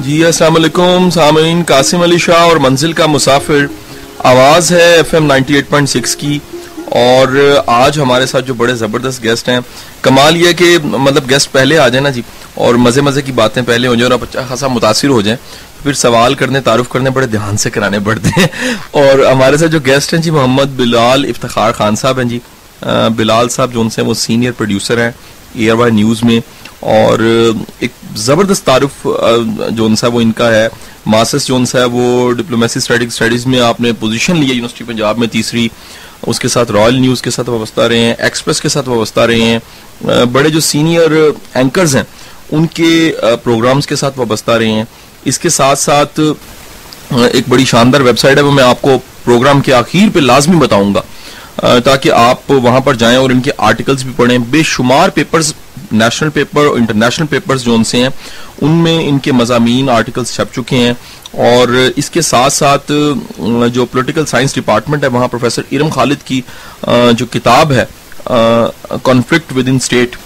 جی السلام علیکم، سامعین قاسم علی شاہ اور منزل کا مسافر۔ آواز ہے F M ninety eight point six کی۔ اور آج ہمارے ساتھ جو بڑے زبردست گیسٹ ہیں، کمال یہ کہ مطلب گیسٹ پہلے آ جائیں نا جی اور مزے مزے کی باتیں پہلے ہو جائیں اور اچھا خاصا متاثر ہو جائیں۔ پھر سوال کرنے، تعارف کرنے بڑے دھیان سے کرانے پڑتے ہیں۔ اور ہمارے ساتھ جو گیسٹ ہیں جی محمد بلال افتخار خان صاحب ہیں جی۔ بلال صاحب جو ان سے وہ سینئر پروڈیوسر ہیں ایئر وائی نیوز میں۔ اور ایک زبردست تعارف جون صاحب وہ ان کا ہے۔ ماسٹرس جون صاحب وہ ڈپلومیسی اسٹڈیز میں آپ نے پوزیشن لیا یونیورسٹی پنجاب میں، تیسری۔ اس کے ساتھ رائل نیوز کے ساتھ وابستہ رہے ہیں ایکسپریس کے ساتھ وابستہ رہے ہیں۔ بڑے جو سینئر اینکرز ہیں، ان کے پروگرامز کے ساتھ وابستہ رہے ہیں۔ اس کے ساتھ ساتھ ایک بڑی شاندار ویب سائٹ ہے، وہ میں آپ کو پروگرام کے آخر پہ لازمی بتاؤں گا۔ تاکہ آپ وہاں پر جائیں اور ان کے آرٹیکلز بھی پڑھیں۔ بے شمار پیپرز نیشنل پیپر اور انٹرنیشنل پیپرز جو ان سے ہیں، ان میں ان کے مضامین آرٹیکلز چھپ چکے ہیں اور اس کے ساتھ ساتھ جو پولیٹیکل سائنس ڈپارٹمنٹ ہے، وہاں پروفیسر ارم خالد کی جو کتاب ہے کانفلکٹ ود ان اسٹیٹ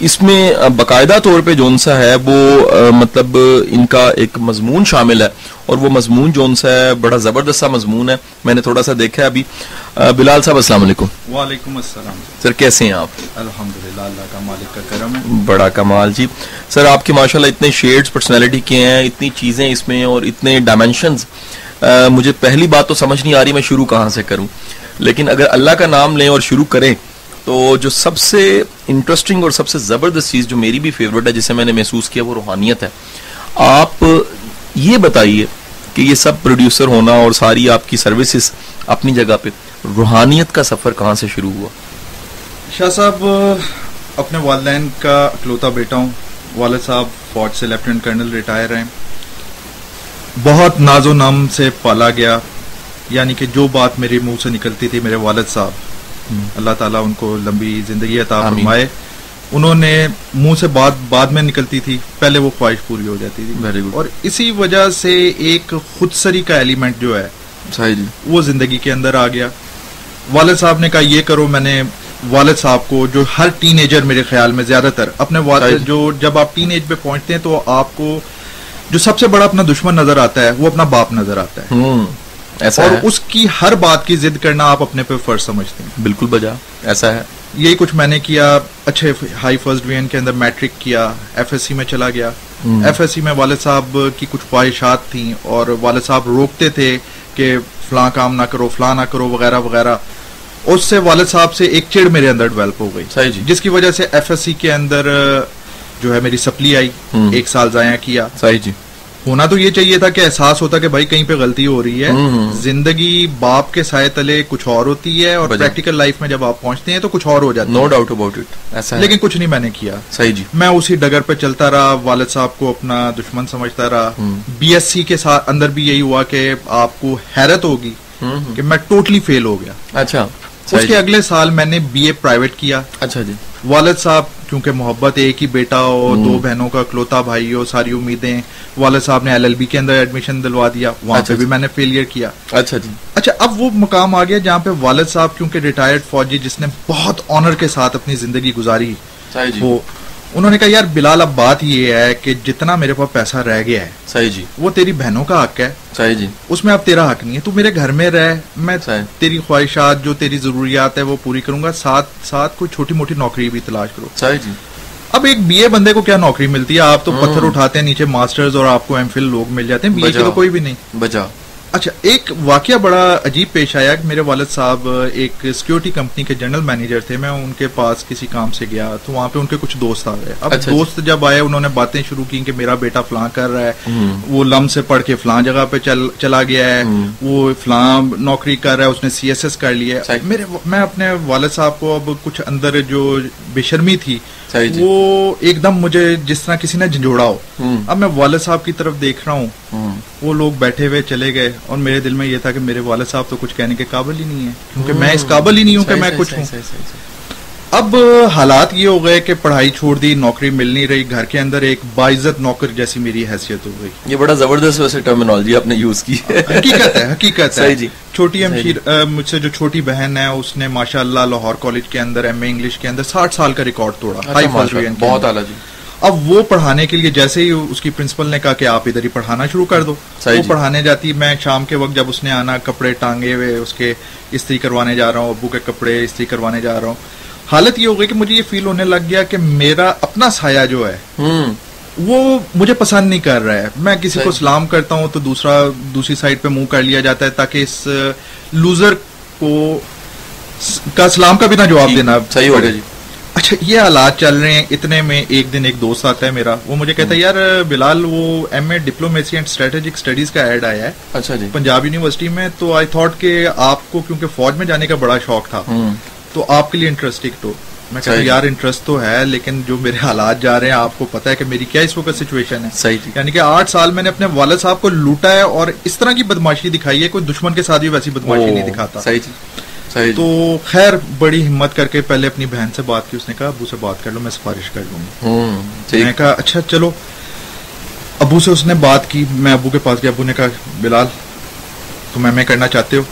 اس میں باقاعدہ طور پہ جون سا ہے وہ مطلب ان کا ایک مضمون شامل ہے اور وہ مضمون جون سا ہے بڑا زبردست سا مضمون ہے۔ میں نے تھوڑا سا دیکھا ہے ابھی۔ بلال صاحب السلام علیکم۔ وعلیکم السلام۔ سر کیسے ہیں آپ؟ الحمدللہ اللہ کا مالک کا کرم ہے۔ بڑا کمال جی۔ سر آپ کے ماشاءاللہ اتنے شیڈز پرسنالٹی کے ہیں اتنی چیزیں اس میں اور اتنے ڈائمینشنز مجھے پہلی بات تو سمجھ نہیں آ رہی میں شروع کہاں سے کروں؟ لیکن اگر اللہ کا نام لیں اور شروع کریں تو جو سب سے انٹرسٹنگ اور سب سے زبردست چیز جو میری بھی فیوریٹ ہے، جسے میں نے محسوس کیا، وہ روحانیت ہے۔ آپ یہ بتائیے کہ یہ سب پروڈیوسر ہونا اور ساری آپ کی سروسز اپنی جگہ پہ روحانیت کا سفر کہاں سے شروع ہوا؟ شاہ صاحب، اپنے والدین کا اکلوتا بیٹا ہوں۔ والد صاحب فوج سے لیفٹیننٹ کرنل ریٹائر ہیں۔ بہت ناز و نام سے پالا گیا یعنی کہ جو بات میرے منہ سے نکلتی تھی میرے والد صاحب۔ اللہ تعالیٰ ان کو لمبی زندگی عطا فرمائے۔ انہوں نے منہ سے بات بعد میں نکلتی تھی پہلے وہ خواہش پوری ہو جاتی تھی۔ اور اسی وجہ سے ایک خود سری کا ایلیمنٹ جو ہے جی۔ وہ زندگی کے اندر آ گیا۔ والد صاحب نے کہا یہ کرو میں نے والد صاحب کو جو ہر ٹین ایجر میرے خیال میں زیادہ تر اپنے والد جو جب آپ ٹین ایج پہ پہنچتے ہیں تو آپ کو جو سب سے بڑا اپنا دشمن نظر آتا ہے وہ اپنا باپ نظر آتا ہے۔ ایسا اور اس کی ہر بات کی ضد کرنا آپ اپنے پہ فرض سمجھتے ہیں۔ بالکل بجا۔ ایسا ہے۔ یہی کچھ میں نے کیا اچھے ہائی فرسٹ ڈویژن کے اندر میٹرک کیا ایف ایس سی میں چلا گیا۔ ایف ایس سی میں والد صاحب کی کچھ خواہشات تھیں اور والد صاحب روکتے تھے کہ فلاں کام نہ کرو فلاں نہ کرو وغیرہ وغیرہ۔ اس سے والد صاحب سے ایک چڑ میرے اندر ڈیولپ ہو گئی۔ صحیح جی۔ جس کی وجہ سے ایف ایس سی کے اندر جو ہے میری سپلی آئی ایک سال ضائع کیا۔ صحیح جی۔ ہونا تو یہ چاہیے تھا کہ احساس ہوتا کہ بھائی کہیں پہ غلطی ہو رہی ہے۔ زندگی باپ کے سائے تلے کچھ اور ہوتی ہے اور پریکٹیکل لائف میں جب آپ پہنچتے ہیں تو کچھ اور ہو جاتا نو ڈاؤٹ اباؤٹ اٹ ایسا ہے۔ لیکن کچھ نہیں میں نے کیا۔ صحیح جی۔ میں اسی ڈگر پہ چلتا رہا والد صاحب کو اپنا دشمن سمجھتا رہا۔ بی ایس سی کے ساتھ اندر بھی یہی ہوا کہ آپ کو حیرت ہوگی کہ میں ٹوٹلی فیل ہو گیا۔ اچھا۔ اس کے اگلے سال میں نے بی اے پرائیویٹ کیا۔ اچھا جی۔ والد صاحب کیونکہ محبت ایک ہی بیٹا ہو دو بہنوں کا کلوتا بھائی ہو ساری امیدیں۔ والد صاحب نے ایل ایل بی کے اندر ایڈمیشن دلوا دیا وہاں پہ بھی میں نے فیلئر کیا۔ اچھا جی۔ اچھا اب وہ مقام آ گیا جہاں پہ والد صاحب کیونکہ ریٹائرڈ فوجی جس نے بہت آنر کے ساتھ اپنی زندگی گزاری۔ جی۔ وہ انہوں نے کہا یار بلال اب بات یہ ہے کہ جتنا میرے پاس پیسہ رہ گیا ہے صحیح جی۔ وہ تیری بہنوں کا حق ہے۔ صحیح جی۔ اس میں اب تیرا حق نہیں ہے۔ تو میرے گھر میں رہ میں تیری خواہشات جو تیری ضروریات ہے وہ پوری کروں گا۔ ساتھ ساتھ کوئی چھوٹی موٹی نوکری بھی تلاش کرو۔ صحیح جی۔ اب ایک بی اے بندے کو کیا نوکری ملتی ہے؟ آپ تو پتھر اٹھاتے ہیں نیچے ماسٹرز اور آپ کو ایم فل لوگ مل جاتے ہیں۔ بی اے کی تو کوئی بھی نہیں۔ بجا اچھا ایک واقعہ بڑا عجیب پیش آیا۔ کہ میرے والد صاحب ایک سیکورٹی کمپنی کے جنرل مینیجر تھے۔ میں ان کے پاس کسی کام سے گیا تو وہاں پہ ان کے کچھ دوست آ گئے۔ اب اچھا دوست جب آئے انہوں نے باتیں شروع کی کہ میرا بیٹا فلاں کر رہا ہے۔ وہ لم سے پڑھ کے فلاں جگہ پہ چلا گیا ہے۔ وہ فلاں نوکری کر رہا ہے اس نے سی ایس ایس کر لیا ہے۔ میرے میں اپنے والد صاحب کو اب کچھ اندر جو بے شرمی تھی وہ ایک دم مجھے جس طرح کسی نے جھنجھوڑا ہو۔ اب میں والد صاحب کی طرف دیکھ رہا ہوں۔ وہ لوگ بیٹھے ہوئے چلے گئے اور میرے دل میں یہ تھا کہ میرے والد صاحب تو کچھ کہنے کے قابل ہی نہیں ہے کیونکہ میں اس قابل ہی نہیں ہوں کہ میں کچھ ہوں۔ اب حالات یہ ہو گئے کہ پڑھائی چھوڑ دی نوکری مل نہیں رہی گھر کے اندر ایک باعزت نوکر جیسی میری حیثیت ہو گئی۔ یہ بڑا زبردست ویسے ٹرمینالوجی آپ نے یوز کی۔ حقیقت ہے حقیقت ہے۔ جی۔ چھوٹی مجھ سے جو چھوٹی بہن ہے اس نے ماشاء اللہ لاہور کالج کے اندر ایم اے انگلش کے اندر ساٹھ سال کا ریکارڈ توڑا بہت اعلیٰ جی۔ اب وہ پڑھانے کے لیے جیسے ہی اس کی پرنسپل نے کہا کہ آپ ادھر ہی پڑھانا شروع کر دو۔ وہ جی۔ پڑھانے جاتی میں شام کے وقت جب اس نے آنا کپڑے ٹانگے ہوئے اس کے استری کروانے جا رہا ہوں ابو کے کپڑے استری کروانے جا رہا ہوں۔ حالت یہ ہو گئی کہ مجھے یہ فیل ہونے لگ گیا کہ میرا اپنا سایہ جو ہے وہ مجھے پسند نہیں کر رہا ہے۔ میں کسی کو۔ سلام کرتا ہوں تو دوسرا دوسری سائڈ پہ منہ کر لیا جاتا ہے تاکہ اس لوزر کو کا سلام کا بھی نہ جواب دینا۔ صحیح ہو پڑے۔ گیا جی۔ اچھا یہ حالات چل رہے ہیں۔ اتنے میں ایک دن ایک دوست آتا ہے میرا۔ وہ مجھے کہتا ہے یار بلال وہ M A diplomacy and strategic studies کا ایڈ آیا ہے۔ اچھا جی۔ پنجاب یونیورسٹی میں تو آئی تھاٹ کہ آپ کو کیونکہ فوج میں جانے کا بڑا شوق تھا۔ تو آپ کے لیے انٹرسٹنگ تو میں کہتا ہوں۔ یار انٹرسٹ تو ہے لیکن جو میرے حالات جا رہے ہیں آپ کو پتا ہے کہ میری کیا اس وقت سچویشن ہے. صحیح جی. یعنی کہ آٹھ سال میں نے اپنے والد صاحب کو لوٹا ہے اور اس طرح کی بدماشی دکھائی ہے کوئی دشمن کے ساتھ بھی ویسی بدماشی نہیں دکھاتا. صحیح جی. صحیح تو جی خیر بڑی ہمت کر کے پہلے اپنی بہن سے بات کی اس نے کہا ابو سے بات کر لو میں سفارش کر لوں گی ہوں میں نے کہا اچھا چلو. ابو سے اس نے بات کی میں ابو کے پاس گیا ابو نے کہا بلال تم ایم اے کرنا چاہتے ہو؟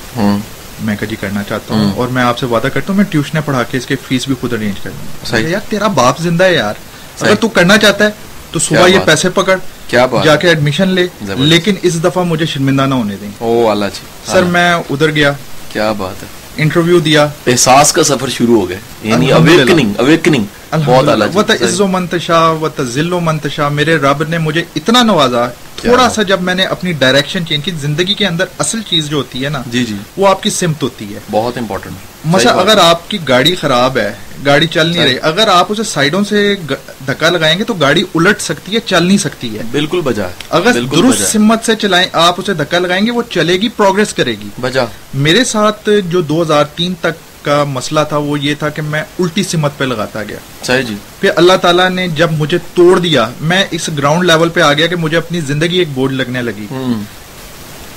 میں کہا جی کرنا چاہتا ہوں۔ اور میں آپ سے وعدہ کرتا ہوں میں ٹیوشنیں پڑھا کے اس کے فیس بھی خود ارینج کر دوں۔ گا۔ یار تیرا باپ زندہ ہے یار۔ اگر۔ تو کرنا چاہتا ہے تو صبح یہ۔ پیسے پکڑ کیا جا کے ایڈمیشن لے۔ لیکن اس دفعہ مجھے شرمندہ نہ ہونے دیں۔ او اللہ جی۔ سر ہاں، میں ادھر گیا۔ کیا بات ہے۔ انٹرویو دیا۔ احساس کا سفر شروع ہو گیا۔ یعنی۔ اویکننگ اویکننگ بہت اعلیٰ وہ عز و منتشا و تذل و منتشا میرے رب نے مجھے اتنا نوازا تھوڑا۔ سا جب میں نے اپنی ڈائریکشن چینج کی زندگی کے اندر اصل چیز جو ہوتی ہے نا جی جی۔ وہ آپ کی سمت ہوتی ہے۔ بہت امپورٹنٹ مثلا اگر آپ کی گاڑی خراب ہے گاڑی چل نہیں رہی۔ اگر آپ اسے سائڈوں سے دھکا لگائیں گے تو گاڑی الٹ سکتی ہے چل نہیں سکتی ہے۔ بالکل بجا۔ اگر درست۔ سمت سے چلائیں آپ اسے دھکا لگائیں گے وہ چلے گی پروگرس کرے گی۔ بجا۔ میرے ساتھ جو دو ہزار تین تک کا مسئلہ تھا وہ یہ تھا کہ میں الٹی سمت پہ لگاتا گیا۔ صحیح جی۔ پھر اللہ تعالیٰ نے جب مجھے توڑ دیا میں اس گراؤنڈ لیول پہ آ گیا کہ مجھے اپنی زندگی ایک بورڈ لگنے لگی۔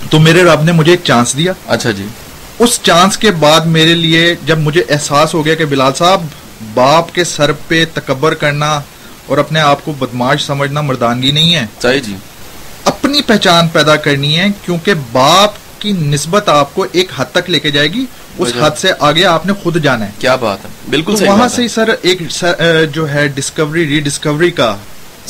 تو میرے رب نے مجھے ایک چانس دیا۔ اچھا جی۔ اس چانس کے بعد میرے لیے جب مجھے احساس ہو گیا کہ بلال صاحب باپ کے سر پہ تکبر کرنا اور اپنے آپ کو بدماش سمجھنا مردانگی نہیں ہے۔ صحیح جی۔ اپنی پہچان پیدا کرنی ہے کیونکہ باپ کی نسبت آپ کو ایک حد تک لے کے جائے گی۔ اس حد سے آگے آپ نے خود جانا ہے۔ کیا بات ہے؟ بالکل وہاں سے سر ایک جو ہے ڈسکوری ری ڈسکوری کا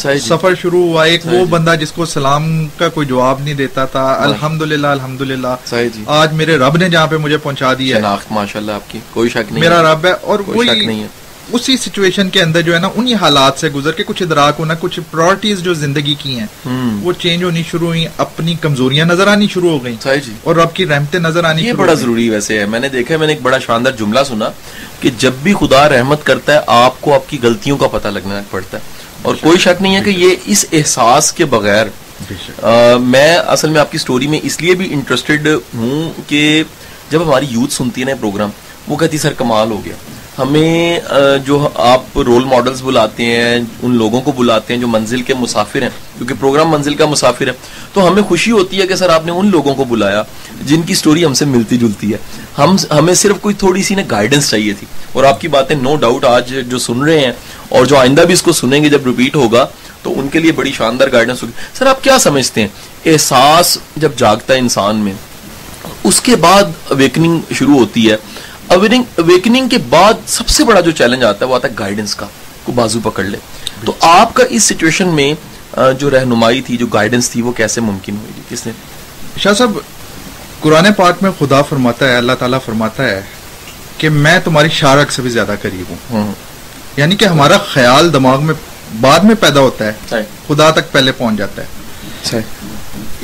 جی۔ سفر شروع ہوا۔ ایک وہ جی۔ بندہ جس کو سلام کا کوئی جواب نہیں دیتا تھا۔ الحمد للہ الحمد للہ جی۔ آج میرے رب نے جہاں پہ مجھے پہنچا دیا ہے۔ شناخت ماشاء اللہ آپ کی۔ کوئی شک نہیں میرا۔ رب ہے اور کوئی شک وہی نہیں ہے۔ اسی سچویشن کے اندر جو ہے نا انہی حالات سے گزر کے کچھ ادراک ہونا کچھ پرائرٹیز جو زندگی کی ہیں وہ چینج ہونی شروع ہوئی اپنی کمزوریاں نظر آنی شروع ہو گئیں۔ جی۔ اور رب کی رحمتیں نظر آنی یہ بڑا۔ ضروری ویسے۔ ہے میں نے دیکھا میں نے ایک بڑا شاندار جملہ سنا کہ جب بھی خدا رحمت کرتا ہے آپ کو آپ کی غلطیوں کا پتہ لگنا پڑتا ہے۔ اور کوئی شک نہیں ہے کہ یہ اس احساس کے بغیر میں اصل میں آپ کی سٹوری میں اس لیے بھی انٹرسٹڈ ہوں کہ جب ہماری یوتھ سنتی ہے نا پروگرام وہ کہتی سر کمال ہو گیا۔ ہمیں جو آپ رول ماڈلز بلاتے ہیں، ان لوگوں کو بلاتے ہیں جو منزل کے مسافر ہیں، کیونکہ پروگرام منزل کا مسافر ہے، تو ہمیں خوشی ہوتی ہے کہ سر آپ نے ان لوگوں کو بلایا جن کی سٹوری ہم سے ملتی جلتی ہے۔ ہم، ہمیں صرف کوئی تھوڑی سی نا گائیڈنس چاہیے تھی۔ اور آپ کی باتیں نو ڈاؤٹ آج جو سن رہے ہیں، اور جو آئندہ بھی اس کو سنیں گے جب ریپیٹ ہوگا، تو ان کے لیے بڑی شاندار گائیڈنس ہوگی۔ سر آپ کیا سمجھتے ہیں؟ احساس جب جاگتا ہے انسان میں، اس کے بعد اویکننگ شروع ہوتی ہے۔ اویکننگ کے بعد سب سے بڑا جو چیلنج آتا ہے وہ آتا ہے گائیڈنس کا کو بازو پکڑ لے۔ تو آپ کا اس سچویشن میں جو رہنمائی تھی جو گائیڈنس تھی وہ کیسے ممکن ہوئی؟ کس نے؟ شاہ صاحب قرآن پاک میں خدا فرماتا ہے اللہ تعالیٰ فرماتا ہے کہ میں تمہاری شارک سے بھی زیادہ قریب ہوں۔ یعنی کہ ہمارا خیال دماغ میں بعد میں پیدا ہوتا ہے۔ خدا تک پہلے پہنچ جاتا ہے۔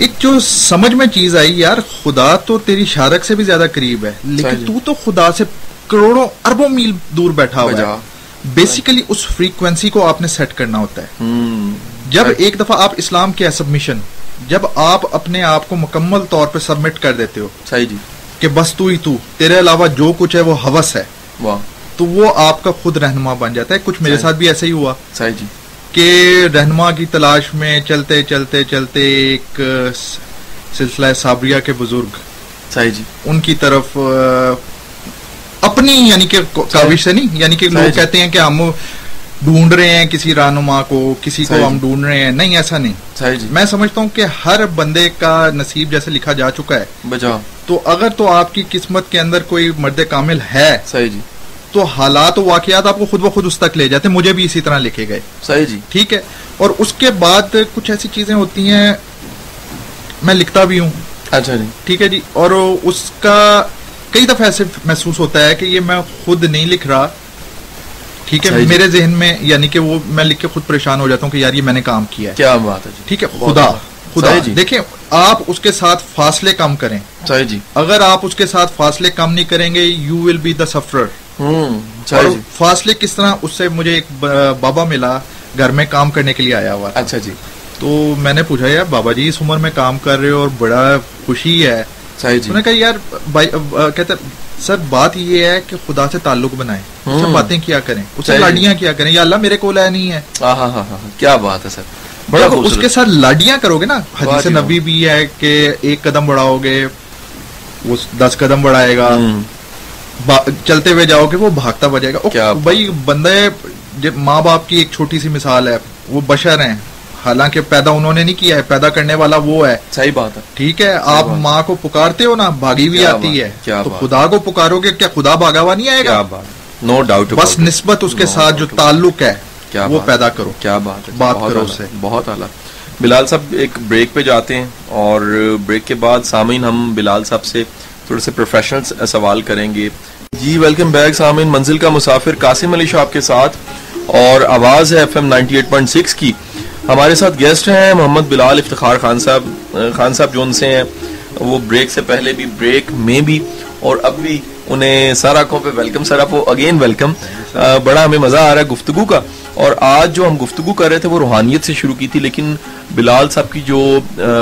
ایک جو سمجھ میں چیز آئی یار خدا تو تیری شارک سے بھی زیادہ قریب ہے لیکن جی۔ تو تو خدا سے کروڑوں اربوں میل دور بیٹھا ہوا ہے۔ بیسیکلی اس فریکوینسی کو آپ نے سیٹ کرنا ہوتا ہے۔ جب۔ ایک دفعہ آپ اسلام کے سبمیشن جب آپ اپنے آپ کو مکمل طور پہ سبمٹ کر دیتے ہو صحیح جی۔ کہ بس تو ہی تو تیرے علاوہ جو کچھ ہے وہ حوث ہے۔ تو وہ آپ کا خود رہنما بن جاتا ہے۔ کچھ میرے۔ ساتھ بھی ایسا ہی ہوا۔ صحیح جی۔ کہ رہنما کی تلاش میں چلتے چلتے چلتے ایک سلسلہ صابریہ کے بزرگ صحیح جی۔ ان کی طرف اپنی یعنی کہ کاوش سے نہیں؟ یعنی کہ لوگ جی۔ کہتے ہیں کہ ہم ڈھونڈ رہے ہیں کسی رہنما کو کسی کو ہم جی۔ ڈھونڈ رہے ہیں۔ نہیں ایسا نہیں۔ جی۔ میں سمجھتا ہوں کہ ہر بندے کا نصیب جیسے لکھا جا چکا ہے۔ تو اگر تو آپ کی قسمت کے اندر کوئی مرد کامل ہے صحیح جی۔ تو حالات و واقعات آپ کو خود بخود اس تک لے جاتے ہیں مجھے بھی اسی طرح لکھے گئے۔ صحیح جی۔ ٹھیک ہے؟ اور اس کے بعد کچھ ایسی چیزیں ہوتی ہیں میں لکھتا بھی ہوں۔ اچھا جی۔ ٹھیک ہے جی؟ اور اس کا کئی دفعہ ایسے محسوس ہوتا ہے کہ یہ میں خود نہیں لکھ رہا۔ ٹھیک ہے؟ جی۔ میرے ذہن میں یعنی کہ وہ میں لکھ کے خود پریشان ہو جاتا ہوں کہ یار یہ میں نے کام کیا ہے۔ کیا بات ہے جی۔ ٹھیک ہے؟ خدا۔ خدا۔ جی۔ دیکھیں آپ اس کے ساتھ فاصلے کم کریں۔ صحیح جی۔ اگر آپ اس کے ساتھ فاصلے کم نہیں کریں گے یو ول بی دا سفرر جی۔ فاصلے کس طرح اس سے مجھے ایک بابا ملا گھر میں کام کرنے کے لیے آیا ہوا اچھا جی۔ تو میں نے پوچھا یار بابا جی اس عمر میں کام کر رہے ہو اور بڑا خوشی ہے۔ صحیح جی۔ انہوں نے کہا یار کہتے سر بات یہ ہے کہ خدا سے تعلق بنائیں۔ اس سے ہوں۔ باتیں کیا کریں؟ اس سے صحیح۔ لاڈیاں کیا کریں؟ یا اللہ میرے کو ہے نہیں ہے۔ ہاں ہاں ہاں کیا بات ہے سر۔ بڑا اس کے ساتھ لاڈیاں کرو گے نا۔ حدیث جی۔ نبی بھی ہے کہ ایک قدم بڑھاؤ گے وہ دس قدم بڑھائے گا۔ چلتے ہوئے جاؤ گے وہ بھاگتا گا. او، کیا بات۔ بھائی بندے جب ماں باپ کی ایک چھوٹی سی مثال ہے وہ بشر ہیں. حالانکہ پیدا انہوں نے نہیں کیا ہے پیدا کرنے والا وہ ہے. صحیح بات ہے. ٹھیک ہے آپ۔ ماں کو پکارتے ہو نا بھاگی بھی کیا آتی ہے؟ تو۔ خدا کو پکارو گے کیا خدا بھاگا ہوا نہیں آئے گا؟ نو ڈاؤٹ بس نسبت اس کے ساتھ جو. تعلق ہے کیا وہ پیدا کرو. کیا بات ہے؟ بات کرو اعلیٰ، اس سے۔ بہت اعلیٰ. بلال صاحب ایک بریک پہ جاتے ہیں اور بریک کے بعد سامعین ہم بلال صاحب سے تھوڑے سے پروفیشنل سوال کریں گے۔ جی ویلکم بیک سامعین۔ منزل کا مسافر قاسم علی شاہ آپ کے ساتھ۔ اور آواز ہے F M ninety eight point six کی۔ ہمارے ساتھ گیسٹ ہیں محمد بلال افتخار خان صاحب۔ خان صاحب جو ان سے ہیں، وہ بریک سے پہلے بھی بریک میں بھی۔ اور اب بھی انہیں سر آنکھوں پہ ویلکم سر آپ اگین ویلکم بڑا ہمیں مزہ آ رہا ہے گفتگو کا۔ اور آج جو ہم گفتگو کر رہے تھے، وہ روحانیت سے شروع کی تھی۔ لیکن بلال صاحب کی جو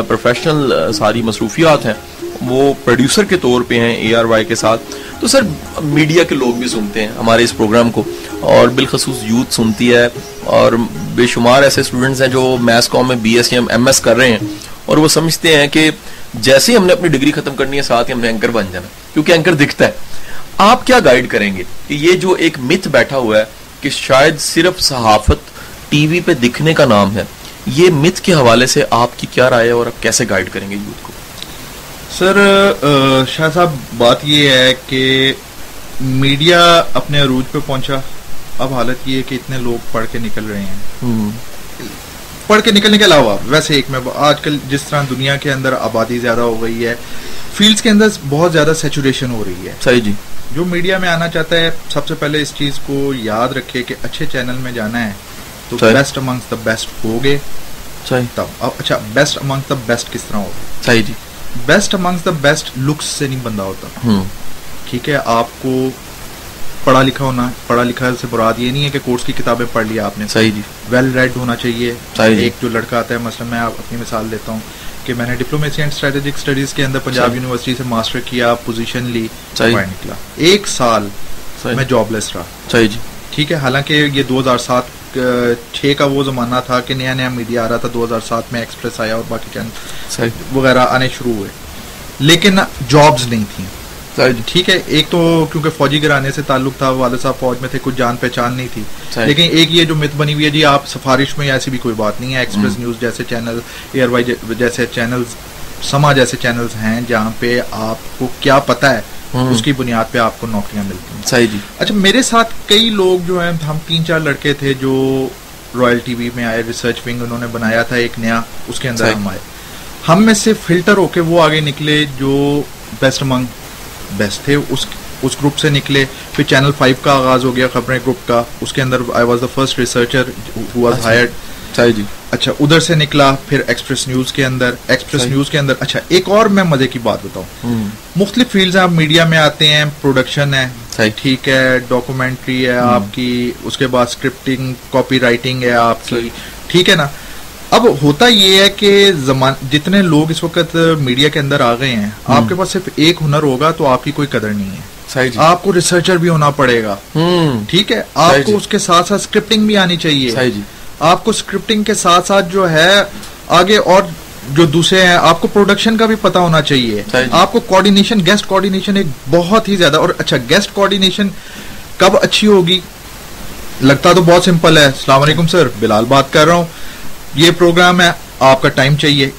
پروفیشنل ساری مصروفیات ہیں وہ پروڈیوسر کے طور پہ ہیں اے آر وائی کے ساتھ۔ تو سر میڈیا کے لوگ بھی سنتے ہیں ہمارے اس پروگرام کو۔ اور بالخصوص یوتھ سنتی ہے۔ اور بے شمار ایسے اسٹوڈنٹس ہیں جو میس کام میں بی ایس یا ایم ایس کر رہے ہیں۔ اور وہ سمجھتے ہیں کہ جیسے ہی ہم نے اپنی ڈگری ختم کرنی ہے، ساتھ ہی ہم نے اینکر بن جانا۔ ہے کیونکہ اینکر دکھتا ہے۔ آپ کیا گائیڈ کریں گے؟ کہ یہ جو ایک مت بیٹھا ہوا ہے کہ شاید صرف صحافت ٹی وی پہ دکھنے کا نام ہے، یہ مت کے حوالے سے آپ کی کیا رائے ہے اور آپ کیسے گائیڈ کریں گے یوتھ کو؟ سر شاہ صاحب بات یہ ہے کہ میڈیا اپنے عروج پہ پہنچا۔ اب حالت یہ ہے کہ اتنے لوگ پڑھ کے نکل رہے ہیں۔ پڑھ کے نکلنے کے علاوہ ویسے ایک میں آج کل جس طرح دنیا کے اندر آبادی زیادہ ہو گئی ہے فیلڈز کے اندر بہت زیادہ سیچوریشن ہو رہی ہے۔ صحیح جی۔ جو میڈیا میں آنا چاہتا ہے سب سے پہلے اس چیز کو یاد رکھے کہ اچھے چینل میں جانا ہے۔ تو۔ بیسٹ امنگس دا بیسٹ ہوگے۔ صحیح۔ تب اچھا بیسٹ امنگس دا بیسٹ کس طرح ہوگا صحیح جی۔ Best amongst the best looks سے نہیں بندہ ہوتا۔ ٹھیک ہے آپ کو پڑھا لکھا ہونا پڑھا لکھا سے مراد یہ نہیں ہے کہ کورس کی کتابیں پڑھ لی آپ نے۔ صحیح جی۔ ویل ریڈ ہونا چاہیے۔ جی۔ ایک جو لڑکا آتا ہے مثلا میں اپنی مثال دیتا ہوں کہ میں نے ڈپلومیسی اینڈ اسٹریٹجک اسٹڈیز کے اندر پنجاب۔ یونیورسٹی سے ماسٹر کیا پوزیشن لی۔ باہر نکلا ایک سال میں جاب لیس رہا۔ صحیح جی۔ ٹھیک ہے حالانکہ یہ دو ہزار سات چھ کا وہ زمانہ تھا کہ نیا نیا میڈیا آ رہا تھا دو ہزار سات میں ایکسپریس آیا اور باقی چینل وغیرہ آنے شروع ہوئے لیکن جابز نہیں تھیں ٹھیک ہے ایک تو کیونکہ فوجی گھرانے سے تعلق تھا والد صاحب فوج میں تھے کچھ جان پہچان نہیں تھی۔ لیکن ایک یہ جو مت بنی ہوئی ہے جی آپ سفارش میں ایسی بھی کوئی بات نہیں ہے ایکسپریس۔ نیوز جیسے چینل ایئر وائی جیسے چینلز سما جیسے چینلز ہیں جہاں پہ آپ کو کیا پتا ہے۔ اس کی بنیاد پہ آپ کو نوکریاں ملتی ہیں۔ صحیح جی۔ اچھا میرے ساتھ کئی لوگ جو ہیں ہم تین چار لڑکے تھے جو رائل ٹی وی میں آئے ریسرچ ونگ انہوں نے بنایا تھا ایک نیا اس کے اندر۔ ہم آئے۔ ہم میں سے فلٹر ہو کے وہ آگے نکلے جو بیسٹ امنگ بیسٹ تھے۔ اس اس گروپ سے نکلے۔ پھر چینل فائیو کا آغاز ہو گیا خبریں گروپ کا۔ اس کے اندر I was the first researcher اچھا۔ ہائرڈ صحیح جی۔ اچھا ادھر سے نکلا پھر ایکسپریس نیوز کے اندر ایکسپریس۔ نیوز کے اندر۔ اچھا ایک اور میں مزے کی بات بتاؤں۔ مختلف فیلڈز آپ میڈیا میں آتے ہیں پروڈکشن ہے صحیح۔ ٹھیک ہے ڈاکومنٹری ہے آپ کی اس کے بعد اسکرپٹنگ کاپی رائٹنگ ہے آپ کی۔ ٹھیک ہے نا؟ اب ہوتا یہ ہے کہ زمان جتنے لوگ اس وقت میڈیا کے اندر آ گئے ہیں آپ کے پاس صرف ایک ہنر ہوگا تو آپ کی کوئی قدر نہیں ہے۔ جی۔ آپ کو ریسرچر بھی ہونا پڑے گا۔ ٹھیک ہے؟ آپ جی۔ کو اس کے ساتھ ساتھ اسکرپٹنگ بھی آنی چاہیے۔ صحیح جی۔ آپ کو اسکرپٹنگ کے ساتھ ساتھ جو ہے آگے اور جو دوسرے ہیں آپ کو پروڈکشن کا بھی پتا ہونا چاہیے۔ جی۔ آپ کو کوارڈینیشن گیسٹ کوارڈینیشن ایک بہت ہی زیادہ اور اچھا گیسٹ کوارڈینیشن کب اچھی ہوگی؟ لگتا تو بہت سمپل ہے۔ السلام علیکم سر بلال بات کر رہا ہوں۔ یہ پروگرام ہے آپ کا ٹائم چاہیے۔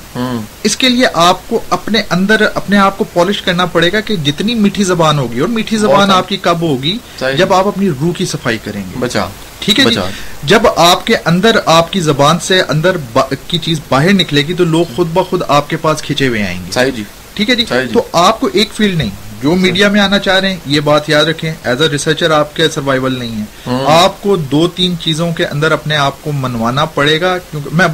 اس کے لیے آپ کو اپنے اندر اپنے آپ کو پالش کرنا پڑے گا کہ جتنی میٹھی زبان ہوگی اور میٹھی زبان آپ کی کب ہوگی۔ جب آپ اپنی روح کی صفائی کریں گے۔ بچا۔ ٹھیک ہے جی؟ جب آپ کے اندر آپ کی زبان سے اندر کی چیز باہر نکلے گی تو لوگ خود بخود آپ کے پاس کھچے ہوئے آئیں گے۔ صحیح جی۔ ٹھیک ہے جی؟ جی۔ تو آپ کو ایک فیلڈ نہیں جو میڈیا میں آنا چاہ رہے ہیں یہ بات یاد رکھیں ایز اے ریسرچر آپ کے سروائیول نہیں ہے ہوں۔ آپ کو دو تین چیزوں کے اندر اپنے آپ کو منوانا پڑے گا کیونکہ میں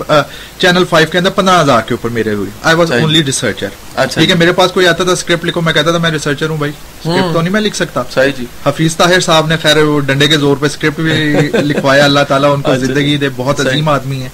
چینل فائیو کے اندر پندرہ ہزار کے اوپر میرے ہوئی آئی واز۔ اونلی ریسرچر ٹھیک ہے۔ میرے پاس کوئی آتا تھا اسکرپٹ لکھو میں کہتا تھا میں ریسرچر ہوں بھائی اسکرپٹ تو نہیں میں لکھ سکتا صحیح جی حفیظ طاہر صاحب نے خیر ڈنڈے کے زور پہ اسکرپٹ بھی لکھوایا اللہ تعالیٰ ان کو اچھا جی۔ زندگی دے بہت۔ عظیم آدمی ہے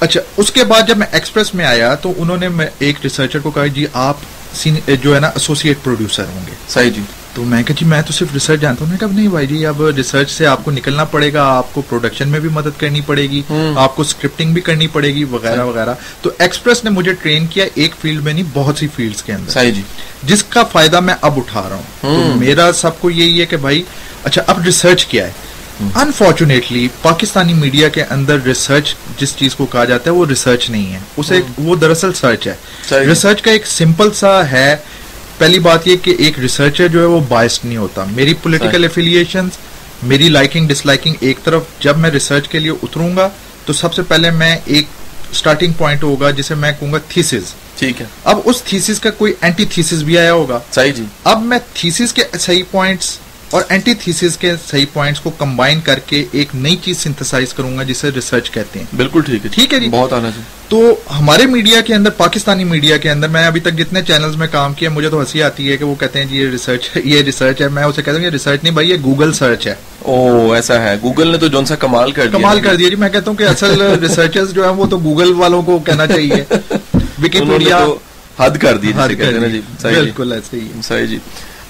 اچھا اس کے بعد جب میں ایکسپریس میں آیا تو انہوں نے ایک ریسرچر کو کہا جی آپ جو ہے نا ایسوسیٹ پروڈیوسر ہوں گے صحیح جی تو میں کہا جی میں تو صرف ریسرچ جانتا ہوں میں کہا نہیں بھائی جی اب ریسرچ سے آپ کو نکلنا پڑے گا آپ کو پروڈکشن میں بھی مدد کرنی پڑے گی۔ آپ کو اسکرپٹنگ بھی کرنی پڑے گی وغیرہ وغیرہ تو ایکسپریس نے مجھے ٹرین کیا ایک فیلڈ میں نہیں بہت سی فیلڈز کے اندر صحیح جی جس کا فائدہ میں اب اٹھا رہا ہوں تو ہوں۔ میرا سب کو یہی ہے کہ بھائی اچھا اب ریسرچ کیا ہے انفارچونیٹلی پاکستانی میڈیا کے اندر ریسرچ جس چیز کو کہا جاتا ہے وہ ریسرچ نہیں ہے۔ اسے وہ دراصل سرچ ہے۔ ریسرچ کا ایک سمپل سا ہے۔ پہلی بات یہ کہ ایک ریسرچر جو ہے وہ بائسڈ نہیں ہوتا۔ میری پولیٹیکل افیلیشن میری لائکنگ ڈس لائکنگ ایک طرف۔ جب میں ریسرچ کے لیے اتروں گا تو سب سے پہلے میں ایک اسٹارٹنگ پوائنٹ ہوگا جسے میں کہوں گا تھیسز ٹھیک ہے۔ اب اس تھیسس کا کوئی اینٹی تھیسس بھی آیا ہوگا۔ صحیح جی۔ اب میں تھیسس کے صحیح پوائنٹس اور اینٹی تھیسس کے صحیح پوائنٹس کو کمبائن کر کے ایک نئی چیز سنتھسائز کروں گا جسے ریسرچ کہتے ہیں۔ بالکل ٹھیک ہے ٹھیک ہے جی۔ بہت آنا جی تو ہمارے میڈیا کے اندر پاکستانی میڈیا کے اندر میں ابھی تک جتنے چینلز میں کام کیا مجھے تو ہنسی آتی ہے کہ وہ کہتے ہیں جی یہ ریسرچ یہ ریسرچ ہے۔ میں اسے کہتا ہوں یہ ریسرچ نہیں بھائی یہ گوگل سرچ ہے۔ او ایسا ہے۔ گوگل نے تو جون سا کمال کر دیا۔ کمال کر دیا جی۔ میں کہتا ہوں کہ اصل ریسرچرز جو ہیں وہ تو گوگل والوں کو کہنا چاہیے۔ وکیپیڈیا حد کر دی جی۔ جی۔ بالکل ایسے ہی ہے۔ صحیح جی۔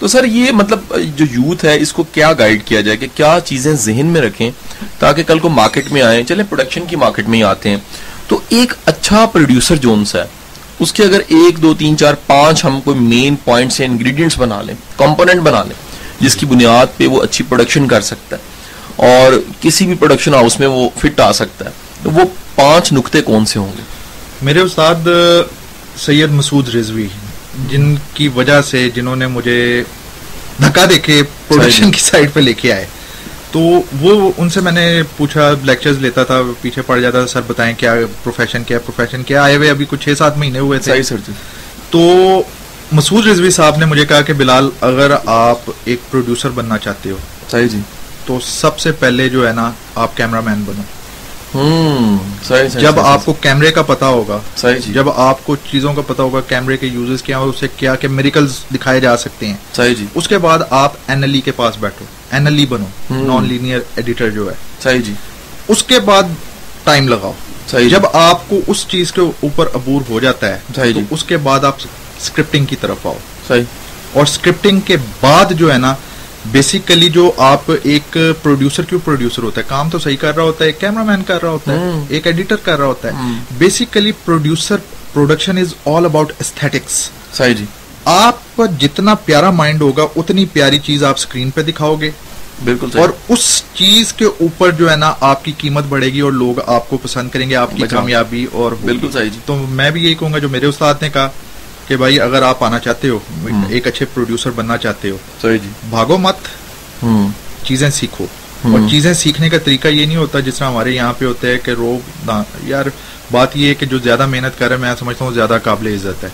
تو سر یہ مطلب جو یوتھ ہے، اس کو کیا گائیڈ کیا جائے کہ کیا چیزیں ذہن میں رکھیں تاکہ کل کو مارکیٹ میں آئیں۔ چلیں پروڈکشن کی مارکیٹ میں ہی آتے ہیں۔ تو ایک اچھا پروڈیوسر جون سا ہے، اس کے اگر ایک، دو، تین، چار، پانچ ہم کوئی مین پوائنٹس یا انگریڈینٹس بنا لیں کمپوننٹ بنا لیں، جس کی بنیاد پہ وہ اچھی پروڈکشن کر سکتا ہے اور کسی بھی پروڈکشن ہاؤس میں وہ فٹ آ سکتا ہے۔ تو وہ پانچ نقطے کون سے ہوں گے؟ میرے استاد سید مسعود رضوی جن کی وجہ سے جنہوں نے مجھے دھکا دے کے پروڈکشن کی سائڈ پہ لے کے آئے۔ تو وہ ان سے میں نے پوچھا لیکچرز لیتا تھا پیچھے پڑ جاتا تھا سر بتائیں کیا پروفیشن کیا پروفیشن کیا آئے ہوئے؟ ابھی کچھ چھ سات مہینے ہوئے تھے۔ سر جی۔ تو مسعود رضوی صاحب نے مجھے کہا کہ بلال اگر آپ ایک پروڈیوسر بننا چاہتے ہو صحیح جی۔ تو سب سے پہلے جو ہے نا آپ کیمرہ مین بنو۔ صحیح صحیح جب آپ کو کیمرے کا پتا ہوگا صحیح جی۔ جب آپ کو چیزوں کا پتا ہوگا کیمرے کے یوزز کیا اور اسے کیا کہ میریکلز دکھائے جا سکتے ہیں۔ صحیح جی۔ اس کے بعد آپ این ایل ای کے پاس بیٹھو۔ این ایل ای بنو۔ نان لینئر ایڈیٹر جو ہے۔ صحیح جی۔ اس کے بعد ٹائم لگاؤ۔ صحیح جب آپ کو اس چیز کے اوپر عبور ہو جاتا ہے صحیح تو جی اس کے بعد آپ اسکرپٹنگ کی طرف آؤ۔ صحیح۔ اور اسکرپٹنگ کے بعد جو ہے نا بیسیکلی جو آپ ایک پروڈیوسر کیوں پروڈیوسر ہوتا ہے کام تو صحیح کر رہا ہوتا ہے ایک کیمرہ مین کر رہا ہوتا ہے۔ ایک ایڈیٹر کر رہا ہوتا ہے۔ Basically producer production is all about aesthetics صحیح جی آپ کا جتنا پیارا مائنڈ ہوگا اتنی پیاری چیز آپ اسکرین پہ دکھاؤ گے بالکل اور اس چیز کے اوپر جو ہے نا آپ کی قیمت بڑھے گی اور لوگ آپ کو پسند کریں گے آپ کی۔ کامیابی اور۔ بالکل صحیح جی تو میں بھی یہی کہوں گا جو میرے استاد نے کہا کہ بھائی اگر آپ آنا چاہتے ہو۔ ایک اچھے پروڈیوسر بننا چاہتے ہو جی۔ بھاگو مت۔ چیزیں سیکھو۔ اور چیزیں سیکھنے کا طریقہ یہ نہیں ہوتا جس طرح ہمارے یہاں پہ ہوتا ہے کہ روب یار بات یہ ہے کہ جو زیادہ محنت کر رہا ہے میں سمجھتا ہوں زیادہ قابل عزت ہے۔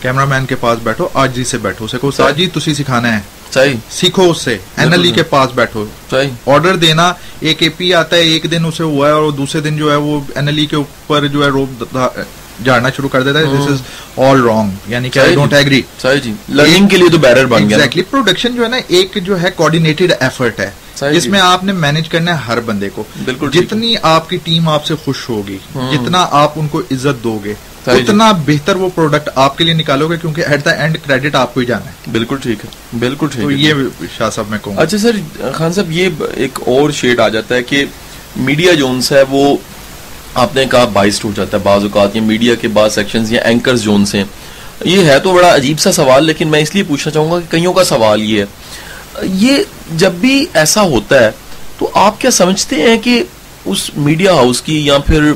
کیمرہ مین کے پاس بیٹھو آج جی سے بیٹھو اسے کہو ساجی تسی سکھانا ہے۔ صحیح۔ سیکھو اس سے این ایل ای کے پاس بیٹھو۔ صحیح۔ آرڈر دینا ایک اے پی آتا ہے ایک دن اسے ہوا ہے اور دوسرے دن جو ہے وہ این ایل ای کے اوپر جو ہے روب جھاڑنا شروع کر دیتا ہے دس از آل رانگ یعنی کہ آئی ڈونٹ جی۔ ایگری جی لرننگ کے لیے تو بیرر بن گیا۔ ایگزیکٹلی پروڈکشن جو ہے نا ایک جو ہے کوآڈینیٹڈ ایفرٹ ہے جس جی۔ میں آپ نے مینج کرنا ہے ہر بندے کو بالکل۔ جتنی آپ کی ٹیم آپ سے خوش ہوگی ہوں۔ جتنا آپ ان کو عزت دو گے جی۔ اتنا بہتر وہ پروڈکٹ آپ کے لیے نکالو گے کیونکہ ایٹ دا اینڈ کریڈٹ آپ کو ہی جانا ہے بالکل ٹھیک ہے بالکل ٹھیک ہے یہ شاہ صاحب میں کہوں اچھا سر خان صاحب یہ ایک اور شیڈ آ جاتا ہے کہ میڈیا جونس ہے وہ آپ نے کہا بائسڈ ہو جاتا ہے بعض اوقات یا میڈیا کے بعض سیکشنز یا اینکرز جونس ہیں یہ ہے تو بڑا عجیب سا سوال لیکن میں اس لیے پوچھنا چاہوں گا کہ کئیوں کا سوال یہ ہے۔ یہ جب بھی ایسا ہوتا ہے تو آپ کیا سمجھتے ہیں کہ اس میڈیا ہاؤس کی یا پھر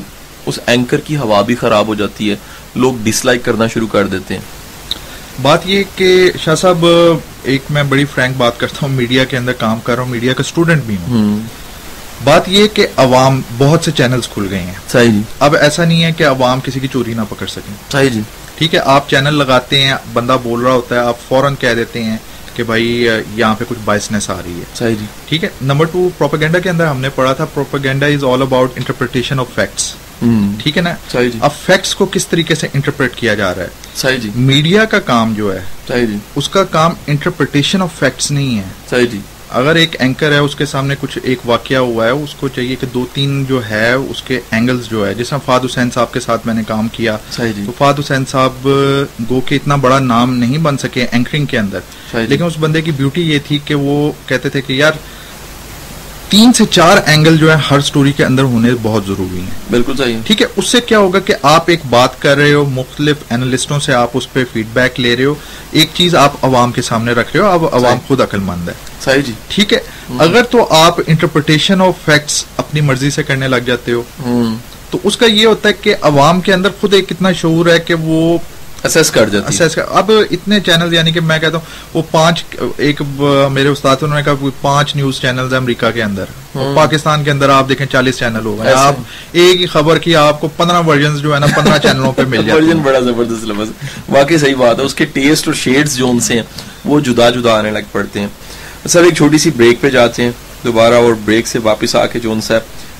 اس اینکر کی ہوا بھی خراب ہو جاتی ہے لوگ ڈس لائک کرنا شروع کر دیتے ہیں؟ بات یہ کہ شاہ صاحب ایک میں بڑی فرینک بات کرتا ہوں میڈیا کے اندر کام کر رہا ہوں میڈیا کا اسٹوڈنٹ بھی ہوں۔ بات یہ کہ عوام بہت سے چینلز کھل گئے ہیں۔ صحیح جی۔ اب ایسا نہیں ہے کہ عوام کسی کی چوری نہ پکڑ سکیں۔ صحیح جی۔ ٹھیک ہے آپ چینل لگاتے ہیں بندہ بول رہا ہوتا ہے آپ فوراً کہہ دیتے ہیں کہ بھائی یہاں پہ کچھ بائسنس آ رہی ہے۔ صحیح جی۔ ٹھیک ہے نمبر ٹو پروپیگنڈا کے اندر ہم نے پڑھا تھا propaganda is all about interpretation of facts ٹھیک ہے نا؟ صحیح جی۔ اب فیکٹس کو کس طریقے سے انٹرپریٹ کیا جا رہا ہے؟ صحیح جی۔ میڈیا کا کام جو ہے صحیح جی۔ اس کا کام انٹرپریٹیشن آف فیکٹس نہیں ہے۔ صحیح جی۔ اگر ایک اینکر ہے اس کے سامنے کچھ ایک واقعہ ہوا ہے اس کو چاہیے کہ دو تین جو ہے اس کے اینگلز جو ہے جس میں فاد حسین صاحب کے ساتھ میں نے کام کیا جی۔ تو فاد حسین صاحب گو کہ اتنا بڑا نام نہیں بن سکے اینکرنگ کے اندر۔ جی۔ لیکن اس بندے کی بیوٹی یہ تھی کہ وہ کہتے تھے کہ یار تین سے چار اینگل جو ہے ہر سٹوری کے اندر ہونے بہت ضروری ہیں۔ بالکل صحیح۔ ٹھیک ہے اس سے کیا ہوگا کہ آپ ایک بات کر رہے ہو مختلف اینالسٹوں سے آپ اس پہ فیڈ بیک لے رہے ہو ایک چیز آپ عوام کے سامنے رکھ رہے ہو اب عوام۔ خود عقل مند ہے۔ صحیح جی۔ ٹھیک ہے اگر تو آپ انٹرپریٹیشن آف فیکٹس اپنی مرضی سے کرنے لگ جاتے ہو تو اس کا یہ ہوتا ہے کہ عوام کے اندر خود ایک اتنا شعور ہے کہ وہ اسیس کر جاتی assess کر- اب اتنے چینل یعنی کہ میں کہتا ہوں وہ پانچ ایک میرے استاد انہوں نے کہا پانچ نیوز چینلز ہیں امریکہ کے اندر۔ پاکستان کے اندر آپ دیکھیں چالیس چینل ہو گئے۔ آپ ایک ہی خبر کی آپ کو پندرہ ورژنز جو ہے نا پندرہ چینلوں پہ مل جاتے ورژن بڑا زبردست لفظ واقعی صحیح بات ہے۔ اس کے ٹیسٹ اور شیڈز جو ان سے ہیں وہ جدا جدا آنے لگ پڑتے ہیں۔ سر ایک چھوٹی سی بریک پہ جاتے ہیں۔ دوبارہ اور بریک سے واپس آ کے جو ان سے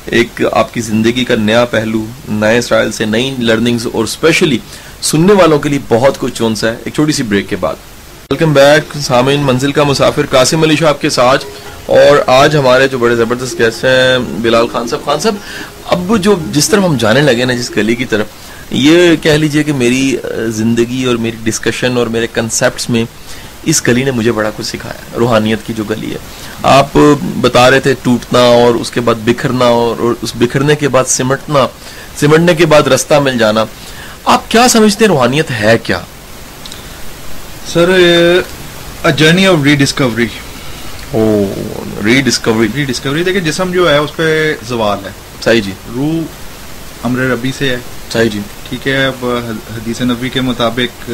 ایک آپ کی زندگی کا نیا پہلو نئے اسٹائل سے نئی لرننگز اور اسپیشلی سننے والوں کے لیے بہت کچھ جو ان ہے، ایک چھوٹی سی بریک کے بعد۔ ویلکم بیک سامعین، منزل کا مسافر قاسم علی شاہ آپ کے ساتھ۔ اور آج ہمارے جو بڑے زبردست گیسٹ ہیں، بلال خان صاحب۔ خان صاحب، اب جو جس طرف ہم جانے لگے نا، جس گلی کی طرف، یہ کہہ لیجیے کہ میری زندگی اور میری ڈسکشن اور میرے کنسیپٹس میں اس گلی نے مجھے بڑا کچھ سکھایا روحانیت کی جو گلی ہے۔ آپ بتا رہے تھے ٹوٹنا اور اس کے بعد بکھرنا اور اس بکھرنے کے بعد سمٹنا، سمٹنے کے بعد رستہ مل جانا۔ آپ کیا سمجھتے ہیں روحانیت ہے کیا؟ Sir journey of rediscovery rediscovery rediscovery دیکھیں جسم جو ہے اس پہ زوال ہے۔ صحیح جی۔ روح امر ربی سے ہے۔ صحیح جی۔ ٹھیک ہے اب حدیث نبی کے مطابق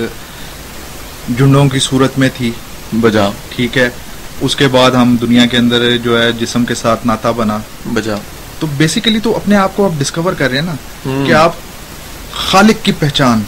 جنڈوں کی صورت میں تھی۔ بجا۔ ٹھیک ہے اس کے بعد ہم دنیا کے اندر جو ہے جسم کے ساتھ ناتا بنا۔ بجا۔ تو بیسیکلی تو اپنے آپ کو آپ ڈسکور کر رہے ہیں نا۔ کہ آپ خالق کی پہچان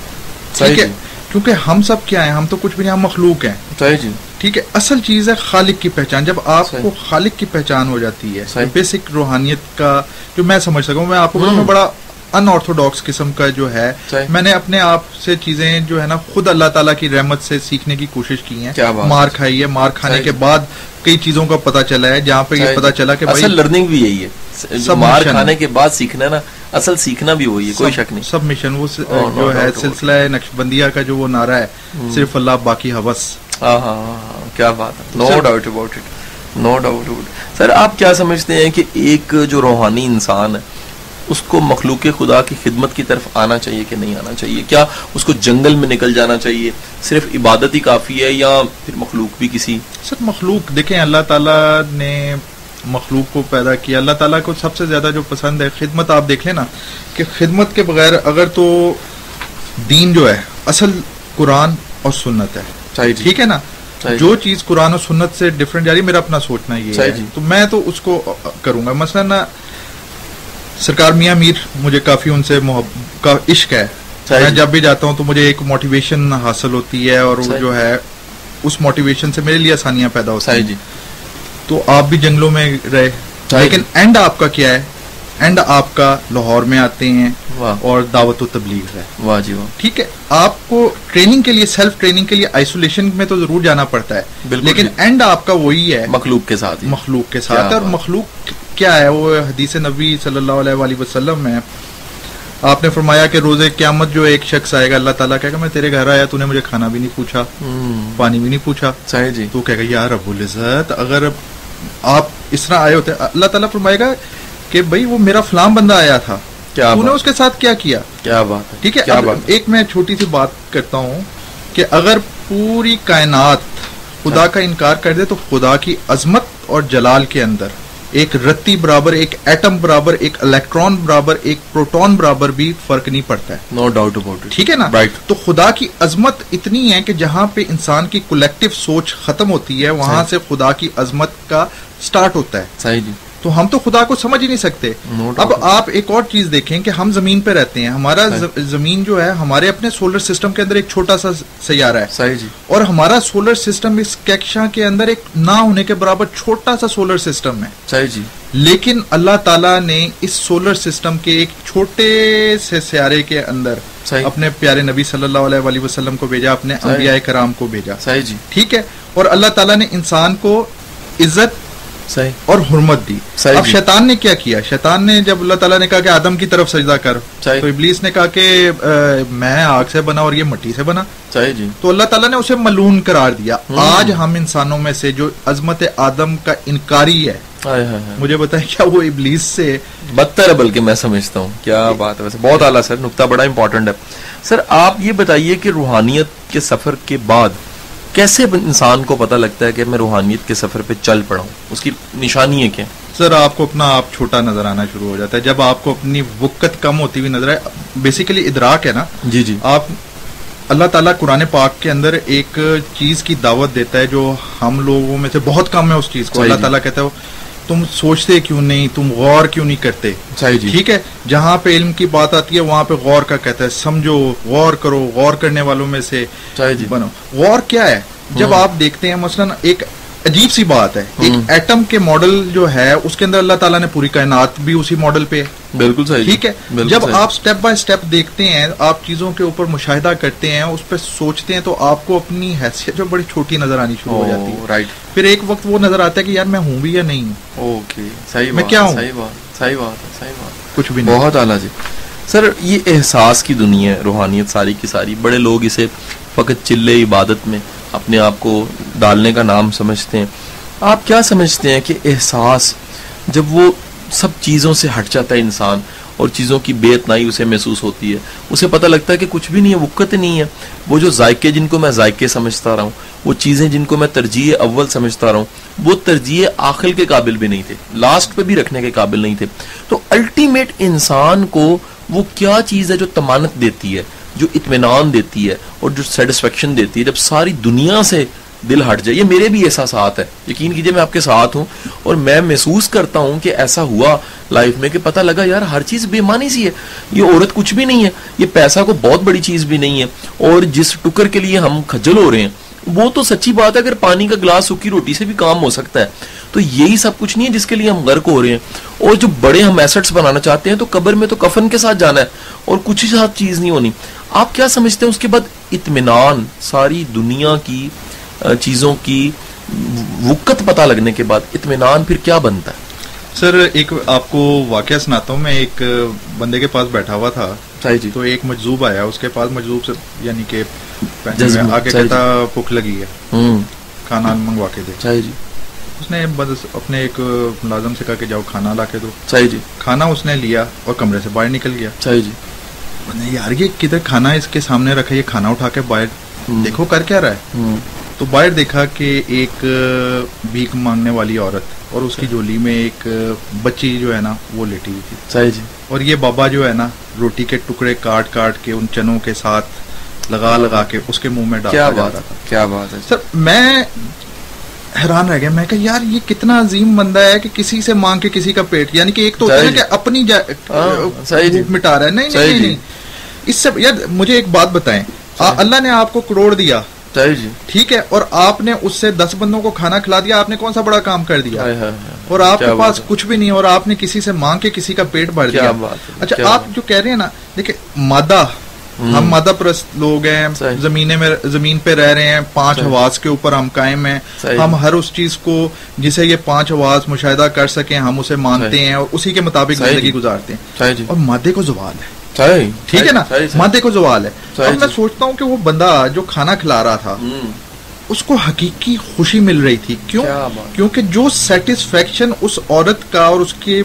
ٹھیک ہے جی۔ کیونکہ ہم سب کیا ہیں ہم تو کچھ بھی نہیں ہم مخلوق ہیں صحیح جی ٹھیک ہے اصل چیز ہے خالق کی پہچان جب آپ۔ کو خالق کی پہچان ہو جاتی ہے۔ بیسک روحانیت کا جو میں سمجھ سکوں میں آپ کو میں بڑا ان آرتھوڈاکس قسم کا جو ہے۔ میں نے اپنے آپ سے چیزیں جو ہے نا خود اللہ تعالیٰ کی رحمت سے سیکھنے کی کوشش کی ہیں۔ مار کھائی ہے مار کھانے۔ کے بعد کئی چیزوں کا پتہ چلا ہے جہاں پہ یہ پتہ جی۔ چلا کہ اصل لرننگ بھی یہی ہے مار کھانے۔ کے بعد سیکھنا نا اصل سیکھنا بھی وہی ہے کوئی شک نہیں۔ سب مشن وہ Oh, جو ہے سلسلہ نقش بندیہ کا جو وہ نعرہ ہے صرف اللہ باقی حوث۔ ہاں ہاں ہاں ہاں، کیا بات ہے۔ No doubt about it no doubt about sir آپ کیا سمجھتے ہیں کہ ایک جو روحانی انسان ہے اس کو مخلوق خدا کی خدمت کی طرف آنا چاہیے کہ نہیں آنا چاہیے؟ کیا اس کو جنگل میں نکل جانا چاہیے؟ صرف عبادت ہی کافی ہے یا پھر مخلوق بھی کسی؟ سر مخلوق دیکھیں اللہ تعالیٰ نے مخلوق کو پیدا کیا۔ اللہ تعالیٰ کو سب سے زیادہ جو پسند ہے خدمت آپ دیکھ لیں نا کہ خدمت کے بغیر اگر تو دین جو ہے اصل قرآن اور سنت ہے۔ جی۔ ٹھیک ہے نا؟ صحیح جو چیز قرآن اور سنت سے ڈفرینٹ جاری میرا اپنا سوچنا یہ ہے۔ جی۔ تو میں تو اس کو کروں گا۔ مثلا نا سرکار میاں میر مجھے کافی ان سے کا عشق ہے۔ میں جی۔ جب بھی جاتا ہوں تو مجھے ایک موٹیویشن حاصل ہوتی ہے اور وہ۔ جو ہے اس موٹیویشن سے میرے لیے آسانیاں پیدا ہوتی ہیں۔ جی۔ تو آپ بھی جنگلوں میں رہے۔ لیکن اینڈ آپ کا کیا ہے؟ اینڈ آپ کا لاہور میں آتے ہیں اور دعوت و تبلیغ ہے۔ واہ جی واہ۔ ٹھیک ہے آپ کو ٹریننگ کے لیے سیلف ٹریننگ کے لیے آئسولیشن میں تو ضرور جانا پڑتا ہے۔ لیکن جی۔ اینڈ آپ کا وہی ہے۔ مخلوق کے ساتھ مخلوق کے ساتھ۔ اور۔ مخلوق کیا ہے؟ وہ حدیث نبی صلی اللہ علیہ وآلہ وسلم میں آپ نے فرمایا کہ روز قیامت جو ایک شخص آئے گا اللہ تعالیٰ کہے گا میں تیرے گھر آیا تو نے مجھے کھانا بھی نہیں پوچھا پانی بھی نہیں پوچھا۔ صحیح جی۔ تو کہے گا یا رب العزت اگر آپ اس طرح آئے ہوتے اللہ تعالیٰ فرمائے گا کہ بھائی وہ میرا فلام بندہ آیا تھا۔ کیا تو نے اس کے ساتھ کیا کیا؟ کیا بات ٹھیک ہے؟ ایک میں چھوٹی سی بات کرتا ہوں کہ اگر پوری کائنات خدا کا انکار کر دے تو خدا کی عظمت اور جلال کے اندر۔ ایک رتی برابر ایک ایٹم برابر ایک الیکٹران برابر ایک پروٹون برابر بھی فرق نہیں پڑتا ہے۔ نو ڈاؤٹ اباؤٹ ٹھیک ہے نا؟ رائٹ تو خدا کی عظمت اتنی ہے کہ جہاں پہ انسان کی کولیکٹو سوچ ختم ہوتی ہے وہاں سے خدا کی عظمت کا سٹارٹ ہوتا ہے۔ صحیح جی۔ تو ہم تو خدا کو سمجھ ہی نہیں سکتے. اب آپ ایک اور چیز دیکھیں کہ ہم زمین پہ رہتے ہیں۔ ہمارا زمین جو ہے ہمارے اپنے سولر سسٹم کے اندر ایک چھوٹا سا سیارہ ہے۔ صحیح جی۔ اور ہمارا سولر سسٹم اس کیکشا کے اندر ایک نہ ہونے کے برابر چھوٹا سا سولر سسٹم ہے۔ صحیح جی۔ لیکن اللہ تعالیٰ نے اس سولر سسٹم کے ایک چھوٹے سے سیارے کے اندر صحیح۔ اپنے پیارے نبی صلی اللہ علیہ وآلہ وسلم کو بھیجا اپنے. انبیاء کرام کو بھیجا۔ صحیح جی۔ ٹھیک ہے؟ اور اللہ تعالیٰ نے انسان کو عزت صحیح. اور حرمت دی. صحیح اب جی. شیطان نے کیا کیا؟ شیطان نے جب اللہ تعالیٰ نے کہا کہ آدم کی طرف سجدہ کر صحیح. تو ابلیس نے کہا کہ میں آگ سے بنا اور یہ مٹی سے بنا۔ صحیح جی. تو اللہ تعالیٰ نے اسے ملون قرار دیا۔ آج ہم انسانوں میں سے جو عظمت آدم کا انکاری ہے مجھے بتائیں کیا وہ ابلیس سے بدتر ہے بلکہ میں سمجھتا ہوں۔ کیا بات ہے ویسے؟ بہت اعلیٰ سر نقطہ بڑا امپورٹنٹ ہے۔ سر آپ یہ بتائیے کہ روحانیت کے سفر کے بعد کیسے انسان کو پتہ لگتا ہے کہ میں روحانیت کے سفر پہ چل پڑا ہوں؟ اس کی نشانی ہے کیا؟ سر آپ کو اپنا آپ چھوٹا نظر آنا شروع ہو جاتا ہے۔ جب آپ کو اپنی وقت کم ہوتی ہوئی نظر آئے بیسیکلی ادراک ہے نا؟ جی جی۔ آپ اللہ تعالیٰ قرآن پاک کے اندر ایک چیز کی دعوت دیتا ہے جو ہم لوگوں میں سے بہت کم ہے اس چیز کو۔ اللہ جی۔ تعالیٰ کہتا ہے تم سوچتے کیوں نہیں؟ تم غور کیوں نہیں کرتے؟ جی۔ ٹھیک ہے؟ جہاں پہ علم کی بات آتی ہے وہاں پہ غور کا کہتا ہے سمجھو غور کرو غور کرنے والوں میں سے جی۔ بنو۔ غور کیا ہے؟ جب ہم۔ آپ دیکھتے ہیں مثلا ایک عجیب سی بات ہے۔ ایک ایٹم کے ماڈل جو ہے اس کے اندر اللہ تعالیٰ نے پوری کائنات بھی اسی ماڈل پہ بالکل صحیح۔ ٹھیک ہے؟ جب۔ آپ سٹیپ بائی سٹیپ دیکھتے ہیں آپ چیزوں کے اوپر مشاہدہ کرتے ہیں اس پہ سوچتے ہیں تو آپ کو اپنی حیثیت جو بڑی چھوٹی نظر آنی شروع ہو جاتی ہے۔ رائٹ پھر ایک وقت وہ نظر آتا ہے کہ یار میں ہوں بھی یا نہیں ہوں۔ اوکے صحیح میں کیا ہوں؟ صحیح بات صحیح بات ہے صحیح بات۔ کچھ بھی نہیں۔ بہت اعلیٰ جی۔ سر یہ احساس کی دنیا ہے روحانیت ساری کی ساری۔ بڑے لوگ اسے فقط چلے عبادت میں اپنے آپ کو ڈالنے کا نام سمجھتے ہیں۔ آپ کیا سمجھتے ہیں کہ احساس جب وہ سب چیزوں سے ہٹ جاتا ہے انسان اور چیزوں کی بے اتنائی اسے محسوس ہوتی ہے، اسے پتہ لگتا ہے کہ کچھ بھی نہیں ہے، وقت نہیں ہے۔ وہ جو ذائقے جن کو میں ذائقے سمجھتا رہا ہوں، وہ چیزیں جن کو میں ترجیح اول سمجھتا رہا ہوں، وہ ترجیح آخر کے قابل بھی نہیں تھے لاسٹ پہ بھی رکھنے کے قابل نہیں تھے۔ تو الٹیمیٹ انسان کو وہ کیا چیز ہے جو تمانت دیتی ہے؟ جو اطمینان دیتی ہے اور جو سیٹسفیکشن دیتی ہے، جب ساری دنیا سے دل ہٹ جائے، یہ میرے بھی احساسات ہے یقین کیجیے، میں آپ کے ساتھ ہوں اور میں محسوس کرتا ہوں کہ ایسا ہوا لائف میں کہ پتہ لگا، یار، ہر چیز بے معنی سی ہے۔ یہ عورت کچھ بھی نہیں ہے، یہ پیسہ کو بہت بڑی چیز بھی نہیں ہے۔ اور جس ٹکر کے لیے ہم کھجل ہو رہے ہیں، وہ تو سچی بات ہے، اگر پانی کا گلاس سکی روٹی سے بھی کام ہو سکتا ہے، تو یہی سب کچھ نہیں ہے جس کے لیے ہم غرق ہو رہے ہیں۔ اور جو بڑے ہم ایسٹس بنانا چاہتے ہیں، تو قبر میں تو کفن کے ساتھ جانا ہے اور کچھ ہی ساتھ چیز نہیں ہونی۔ آپ کیا سمجھتے ہیں اس کے بعد اطمینان ساری دنیا کی آ، چیزوں کی وقت پتہ لگنے کے بعد اطمینان پھر کیا بنتا ہے؟ سر ایک آپ کو واقعہ سناتا ہوں میں ایک بندے کے پاس بیٹھا ہوا تھا۔ جی۔ تو ایک مجذوب آیا اس کے پاس مجذوب سے یعنی کہ آگے صحیح کہتا بھوک لگی ہے۔ کھانا منگوا کے دے۔ جی۔ اس نے بس اپنے ایک ملازم سے کہا کہ جاؤ کھانا لا کے دو۔ صحیح جی۔ کھانا اس نے لیا اور کمرے سے باہر نکل گیا۔ صحیح جی۔ یار یہ کدھر کھانا اس کے سامنے رکھا یہ کھانا اٹھا کے باہر۔ دیکھو کر کیا رہا ہے۔ تو باہر دیکھا کہ ایک بھیک مانگنے والی عورت اور اس کی جولی میں ایک بچی جو ہے نا وہ لیٹی ہوئی تھی۔ صحیح جی۔ اور یہ بابا جو ہے نا روٹی کے ٹکڑے کاٹ کاٹ کے ان چنوں کے ساتھ لگا لگا کے اس کے منہ میں جا رہا تھا۔ کیا بات ہے۔ سر میں حیران رہ گیا۔ میں کہ یار یہ کتنا عظیم بندہ ہے کہ کسی سے مانگ کے کسی کا پیٹ یعنی کہ ایک تو ہوتا ہے کہ اپنی جا- ہاں، جی۔ مٹا رہا ہے۔ نہیں صحیح نہیں جی۔ نہیں۔ اس سے یار مجھے ایک بات بتائیں اللہ نے آپ کو کروڑ دیا جی ٹھیک ہے اور آپ نے اس سے دس بندوں کو کھانا کھلا دیا آپ نے کون سا بڑا کام کر دیا۔ اور آپ کے پاس۔ کچھ بھی نہیں اور آپ نے کسی سے مانگ کے کسی کا پیٹ بھر دیا اچھا آپ۔ جو کہہ رہے ہیں نا دیکھیں مادہ ہم۔ مادہ پرست لوگ ہیں۔ زمینے میں زمین پہ رہ رہے ہیں پانچ۔ حواس کے اوپر ہم قائم ہیں۔ ہم ہر اس چیز کو جسے یہ پانچ حواس مشاہدہ کر سکیں ہم اسے مانتے۔ ہیں اور اسی کے مطابق زندگی جی۔ گزارتے ہیں جی اور مادے کو زوال ہے ٹھیک ہے نا مادے کو زوال ہے اب میں۔ سوچتا ہوں کہ وہ بندہ جو کھانا کھلا رہا تھا اس کو حقیقی خوشی مل رہی تھی کیوں۔ کیونکہ جو سیٹسفیکشن اس عورت کا اور اس کے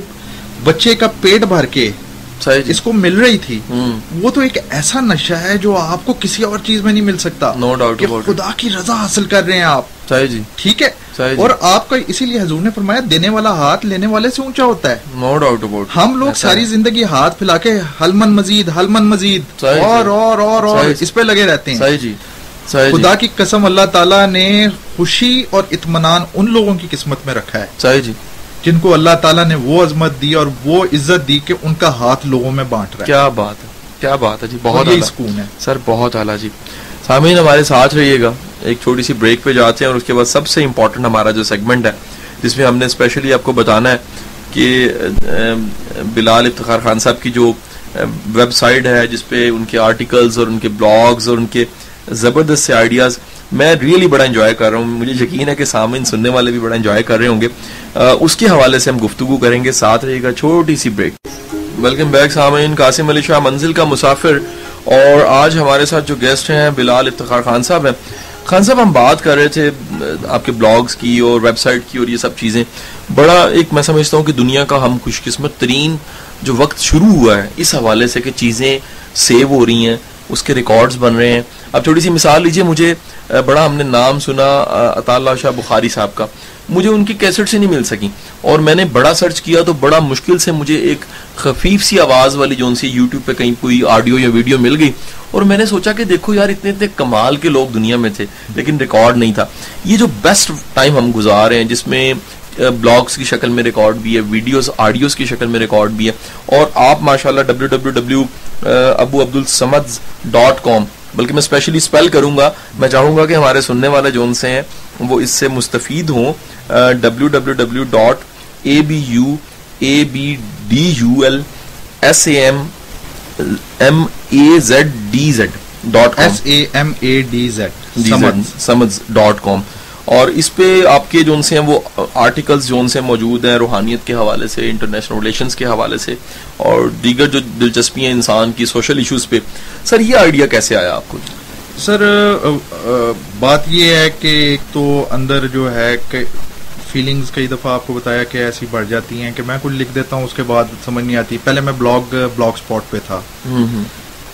بچے کا پیٹ بھر کے اس کو مل رہی تھی۔ وہ تو ایک ایسا نشہ ہے جو آپ کو کسی اور چیز میں نہیں مل سکتا۔ About it. خدا کی رضا حاصل کر رہے ہیں آپ۔ جی۔ ٹھیک ہے؟ جی۔ اور آپ کا اسی لیے حضور نے فرمایا دینے والا ہاتھ لینے والے سے اونچا ہوتا ہے۔ نو ڈاؤٹ اباؤٹ ہم لوگ ساری زندگی ہاتھ پھیلا کے ہلمن مزید ہلمن مزید۔ اور جی۔ اور اور اور جی۔ اس پہ لگے رہتے ہیں۔ جی۔ خدا جی۔ کی قسم اللہ تعالیٰ نے خوشی اور اطمینان ان لوگوں کی قسمت میں رکھا ہے۔ جی۔ جن کو اللہ تعالیٰ نے وہ عظمت دی اور وہ عزت دی کہ ان کا ہاتھ لوگوں میں بانٹ رہا ہے کیا بات ہے کیا بات ہے جی بہت سکون ہے۔ سر بہت اعلیٰ جی۔ سامعین ہمارے ساتھ رہیے گا۔ ایک چھوٹی سی بریک پہ جاتے ہیں اور اس کے بعد سب سے امپورٹنٹ ہمارا جو سیگمنٹ ہے جس میں ہم نے اسپیشلی آپ کو بتانا ہے کہ بلال افتخار خان صاحب کی جو ویب سائٹ ہے جس پہ ان کے آرٹیکلز اور ان کے بلاگز اور ان کے زبردست سے آئیڈیاز میں ریئلی بڑا انجوائے کر رہا ہوں۔ مجھے یقین ہے کہ سامعین سننے والے بھی بڑا انجوائے کر رہے ہوں گے۔ اس کے حوالے سے ہم گفتگو کریں گے۔ ساتھ رہے گا چھوٹی سی بریک ویلکم بیک سامعین، قاسم علی شاہ منزل کا مسافر۔ اور آج ہمارے ساتھ جو گیسٹ ہیں، بلال افتخار خان صاحب ہیں۔ خان صاحب، ہم بات کر رہے تھے آپ کے بلاگز کی اور ویب سائٹ کی اور یہ سب چیزیں۔ بڑا ایک میں سمجھتا ہوں کہ دنیا کا ہم خوش قسمت ترین جو وقت شروع ہوا ہے، اس حوالے سے کہ چیزیں سیو ہو رہی ہیں۔ اس کے ریکارڈز بن رہے ہیں۔ اب تھوڑی سی مثال لیجیے مجھے بڑا ہم نے نام سنا اہ، شاہ بخاری صاحب کا۔ مجھے ان کی کیسٹ سے نہیں مل سکی اور میں نے بڑا سرچ کیا تو بڑا مشکل سے مجھے ایک خفیف سی آواز والی جو سی یوٹیوب پہ کہیں کوئی آڈیو یا ویڈیو مل گئی۔ اور میں نے سوچا کہ دیکھو یار اتنے اتنے کمال کے لوگ دنیا میں تھے لیکن ریکارڈ نہیں تھا۔ یہ جو بیسٹ ٹائم ہم گزار رہے ہیں جس میں بلاگس کی شکل میں ریکارڈ بھی ہے ویڈیوز آڈیوز کی شکل میں ریکارڈ بھی ہے۔ اور آپ ماشاءاللہ ڈبلیو ڈبلیو ڈبلیو ابو عبد السمد ڈاٹ کام بلکہ میں اسپیشلی اسپیل کروں گا میں چاہوں گا کہ ہمارے سننے والے جو ان سے ہیں وہ اس سے مستفید ہوں۔ W W W dot A B U A B D U L S A M M A Z D Z dot com S A M A D Z dot com اور اس پہ آپ کے جو سے ہیں وہ آرٹیکلز جو سے موجود ہیں روحانیت کے حوالے سے انٹرنیشنل ریلیشنز کے حوالے سے اور دیگر جو دلچسپی ہیں انسان کی سوشل ایشوز پہ۔ سر یہ آئیڈیا کیسے آیا آپ کو؟ سر بات یہ ہے کہ ایک تو اندر جو ہے کہ فیلنگز کئی دفعہ آپ کو بتایا کہ ایسی بڑھ جاتی ہیں کہ میں کچھ لکھ دیتا ہوں اس کے بعد سمجھ نہیں آتی۔ پہلے میں بلاگ بلاگ سپاٹ پہ تھا۔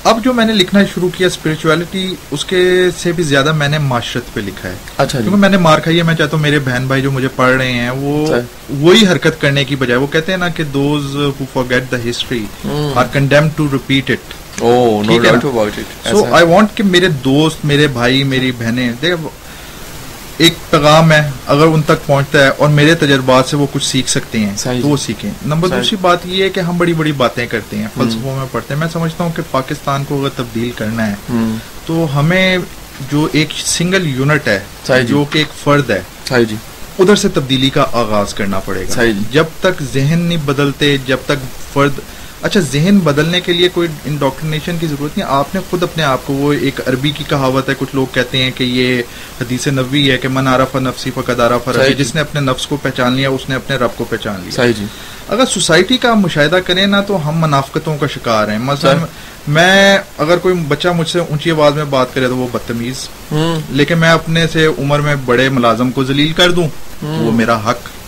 اب جو میں نے لکھنا شروع کیا اسپرچویلٹی اس کے سے بھی زیادہ میں نے معاشرت پہ لکھا ہے۔ اچھا جی۔ کیونکہ میں نے مار کھائی ہے میں چاہتا ہوں میرے بہن بھائی جو مجھے پڑھ رہے ہیں وہ وہی حرکت کرنے کی بجائے وہ کہتے ہیں نا کہ those who forget the history are condemned to repeat it so I want کہ میرے دوست میرے بھائی میری بہنیں ایک پیغام ہے اگر ان تک پہنچتا ہے اور میرے تجربات سے وہ کچھ سیکھ سکتے ہیں تو وہ سیکھیں۔ نمبر۔ دوسری بات یہ ہے کہ ہم بڑی بڑی باتیں کرتے ہیں فلسفوں میں پڑھتے ہیں۔ میں سمجھتا ہوں کہ پاکستان کو اگر تبدیل کرنا ہے تو ہمیں جو ایک سنگل یونٹ ہے جی۔ جو کہ ایک فرد ہے جی۔ ادھر سے تبدیلی کا آغاز کرنا پڑے گا۔ جی۔ جب تک ذہن نہیں بدلتے جب تک فرد اچھا ذہن بدلنے کے لیے کوئی انڈاکٹرینیشن کی ضرورت نہیں آپ نے خود اپنے آپ کو وہ ایک عربی کی کہاوت ہے کچھ لوگ کہتے ہیں کہ یہ حدیث نبوی ہے کہ من عرف نفسی فقد عرف صحیح ربی جی۔ جس نے اپنے نفس کو پہچان لیا اس نے اپنے رب کو پہچان لیا۔ صحیح جی۔ اگر سوسائٹی کا مشاہدہ کریں نا تو ہم منافقتوں کا شکار ہیں۔ مثلا۔ میں اگر کوئی بچہ مجھ سے اونچی آواز میں بات کرے تو وہ بدتمیز۔ لیکن میں اپنے سے عمر میں بڑے ملازم کو ذلیل کر دوں وہ میرا حق۔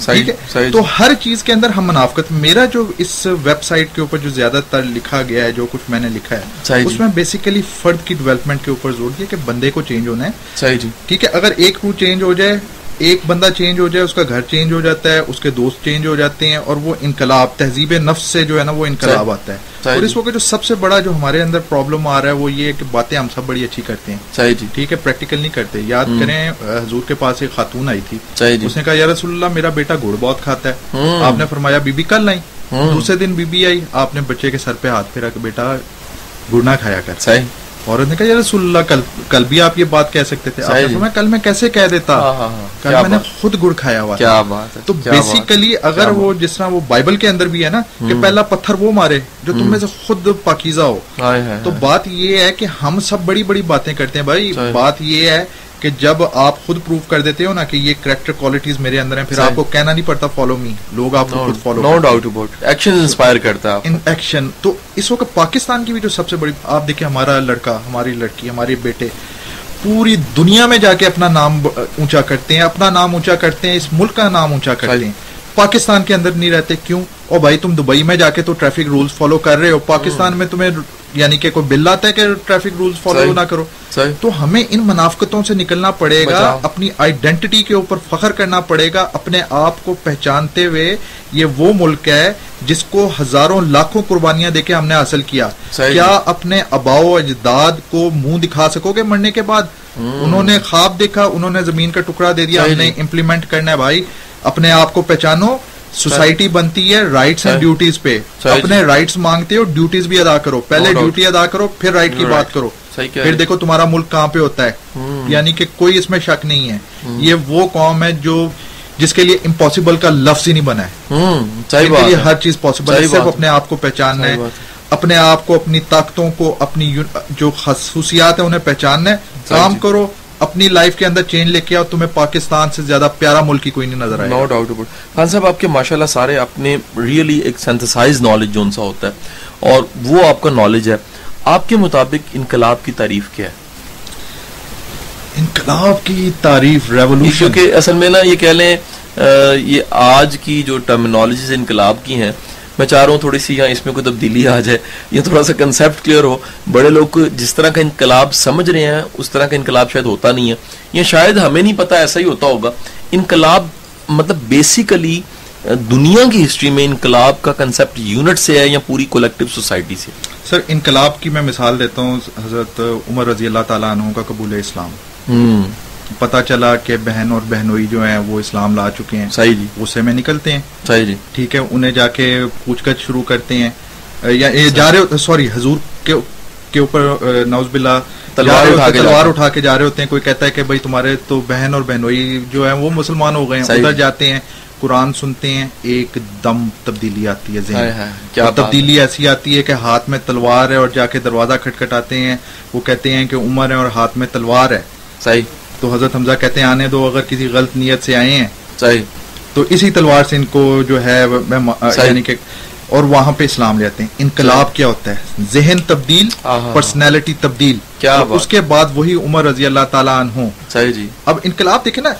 صحیح تو ہر چیز کے اندر ہم منافقت میرا جو اس ویب سائٹ کے اوپر جو زیادہ تر لکھا گیا ہے جو کچھ میں نے لکھا ہے جی۔ اس میں بیسیکلی فرد کی ڈیولپمنٹ کے اوپر زور دیا کہ بندے کو چینج ہونا ہے صحیح جی ٹھیک ہے اگر ایک روح چینج ہو جائے ایک بندہ چینج ہو جائے اس کا گھر چینج ہو جاتا ہے اس کے دوست چینج ہو جاتے ہیں اور وہ انقلاب تہذیب نفس سے جو ہے نا وہ انقلاب۔ آتا ہے اور جی۔ اس وقت جو سب سے بڑا جو ہمارے اندر پرابلم آ رہا ہے وہ یہ کہ باتیں ہم سب بڑی اچھی کرتے ہیں۔ صحیح جی۔ ٹھیک ہے پریکٹیکل نہیں کرتے۔ یاد کریں حضور کے پاس ایک خاتون آئی تھی۔ صحیح جی۔ اس نے کہا یا رسول اللہ میرا بیٹا گڑ بہت کھاتا ہے۔ آپ نے فرمایا بی بی کل ہوں۔ دوسرے دن بی بی آئی۔ آپ نے بچے کے سر پہ ہاتھ پھیرا کہ بیٹا گڑ نہ کھایا کر۔ صحیح۔ عورت نے کہا یا رسول اللہ کل کل بھی آپ یہ بات کہہ سکتے تھے. آپ نے۔ فرمایا کل میں کیسے کہہ دیتا؟ ہاں ہاں ہاں۔ کل میں نے خود گڑ کھایا ہوا کیا بات تو۔ بیسیکلی اگر وہ جس طرح وہ بائبل کے اندر بھی ہے نا کہ پہلا پتھر وہ مارے جو تم میں سے خود پاکیزہ ہو۔ تو۔ بات یہ ہے کہ ہم سب بڑی بڑی باتیں کرتے ہیں بھائی۔ بات یہ ہے کہ جب آپ خود پروف کر دیتے ہو نا کہ یہ کریکٹر کوالٹیز میرے اندر ہیں پھر۔ آپ کو کہنا نہیں پڑتا فالو می لوگ آپ کو خود follow no doubt about action inspire کرتا ہے ان ایکشن تو اس وقت پاکستان کی بھی جو سب سے بڑی آپ دیکھیں ہمارا لڑکا ہماری لڑکی ہمارے بیٹے پوری دنیا میں جا کے اپنا نام اونچا کرتے ہیں اپنا نام اونچا کرتے ہیں اس ملک کا نام اونچا کرتے ہیں۔ پاکستان کے اندر نہیں رہتے کیوں؟ اور بھائی تم دبئی میں جا کے تو ٹریفک رولز فالو کر رہے ہو پاکستان میں تمہیں یعنی کہ کوئی بل آتا ہے کہ ٹریفک رولز فالو۔ نہ کرو۔ تو ہمیں ان منافقتوں سے نکلنا پڑے گا۔ اپنی آئیڈینٹی کے اوپر فخر کرنا پڑے گا اپنے آپ کو پہچانتے ہوئے یہ وہ ملک ہے جس کو ہزاروں لاکھوں قربانیاں دے کے ہم نے حاصل کیا کیا اپنے اباؤ اجداد کو منہ دکھا سکو گے مرنے کے بعد انہوں نے خواب دیکھا انہوں نے زمین کا ٹکڑا دے دیا ہم نے۔ امپلیمنٹ کرنا ہے بھائی اپنے آپ کو پہچانو سوسائٹی بنتی ہے رائٹس اینڈ۔ ڈیوٹیز پہ. اپنے رائٹس مانگتے ہو ڈیوٹیز بھی ادا کرو. پہلے. ڈیوٹی ادا کرو پھر رائٹ کی. بات کرو. پھر دیکھو تمہارا ملک کہاں پہ ہوتا ہے. یعنی کہ کوئی اس میں شک نہیں ہے. یہ وہ قوم ہے جو جس کے لیے امپاسبل کا لفظ ہی نہیں بنا ہے. ہر چیز پاسبل ہے. صرف اپنے آپ کو پہچاننا ہے. اپنے آپ کو اپنی طاقتوں کو اپنی جو خصوصیات ہیں انہیں پہچاننا ہے. کام جی۔ کرو اپنی لائف کے اندر چینج لے کے آؤ تمہیں پاکستان سے زیادہ پیارا ملک ہی کوئی نہیں نظر آئے نو ڈاؤٹ خان صاحب آپ کے ماشاء اللہ سارے اپنے ریئلی ایک سینتھسائز نالج جو ان سا ہوتا ہے اور وہ آپ کا نالج ہے۔ آپ کے مطابق انقلاب کی تعریف کیا ہے؟ انقلاب کی تعریف ریولوشن کیونکہ اصل میں نا یہ کہہ لیں یہ آج کی جو ٹرمینالوجیز انقلاب کی ہیں میں چاہ رہا ہوں تھوڑی سی یہاں اس میں کوئی تبدیلی آ جائے یہ تھوڑا سا کنسیپٹ کلیئر ہو۔ بڑے لوگ جس طرح کا انقلاب سمجھ رہے ہیں اس طرح کا انقلاب شاید ہوتا نہیں ہے۔ یا شاید ہمیں نہیں پتا ایسا ہی ہوتا ہوگا۔ انقلاب مطلب بیسیکلی دنیا کی ہسٹری میں انقلاب کا کنسیپٹ یونٹ سے ہے یا پوری کولیکٹیو سوسائٹی سے؟ سر انقلاب کی میں مثال دیتا ہوں حضرت عمر رضی اللہ تعالیٰ عنہ کا قبول اسلام۔ پتا چلا کہ بہن اور بہنوئی جو ہیں وہ اسلام لا چکے ہیں۔ صحیح جی۔ غصے میں نکلتے ہیں۔ صحیح جی۔ ٹھیک ہے انہیں جا کے پوچھ گچھ شروع کرتے ہیں۔ یا جا رہے سوری حضور کے کے اوپر نوز باللہ تلوار اٹھا کے تلوار۔ اٹھا کے جا رہے ہوتے ہیں۔ کوئی کہتا ہے کہ بھائی تمہارے تو بہن اور بہنوئی جو ہیں وہ مسلمان ہو گئے ہیں۔ ادھر جاتے ہیں قرآن سنتے ہیں۔ ایک دم تبدیلی آتی ہے ذہن۔ تبدیلی ایسی آتی ہے کہ ہاتھ میں تلوار ہے اور جا کے دروازہ کھٹکھٹاتے ہیں۔ وہ کہتے ہیں کہ عمر ہے اور ہاتھ میں تلوار ہے۔ صحیح۔ تو حضرت حمزہ کہتے ہیں آنے دو اگر کسی غلط نیت سے آئے ہیں۔ صحیح۔ تو اسی تلوار سے ان کو جو ہے۔ یعنی کہ اور وہاں پہ اسلام لے آتے ہیں۔ انقلاب کیا ہوتا ہے؟ ذہن تبدیل۔ پرسنالٹی تبدیل۔ کیا۔ اس کے بعد وہی عمر رضی اللہ تعالیٰ عنہ۔ صحیح جی۔ اب انقلاب دیکھیں نا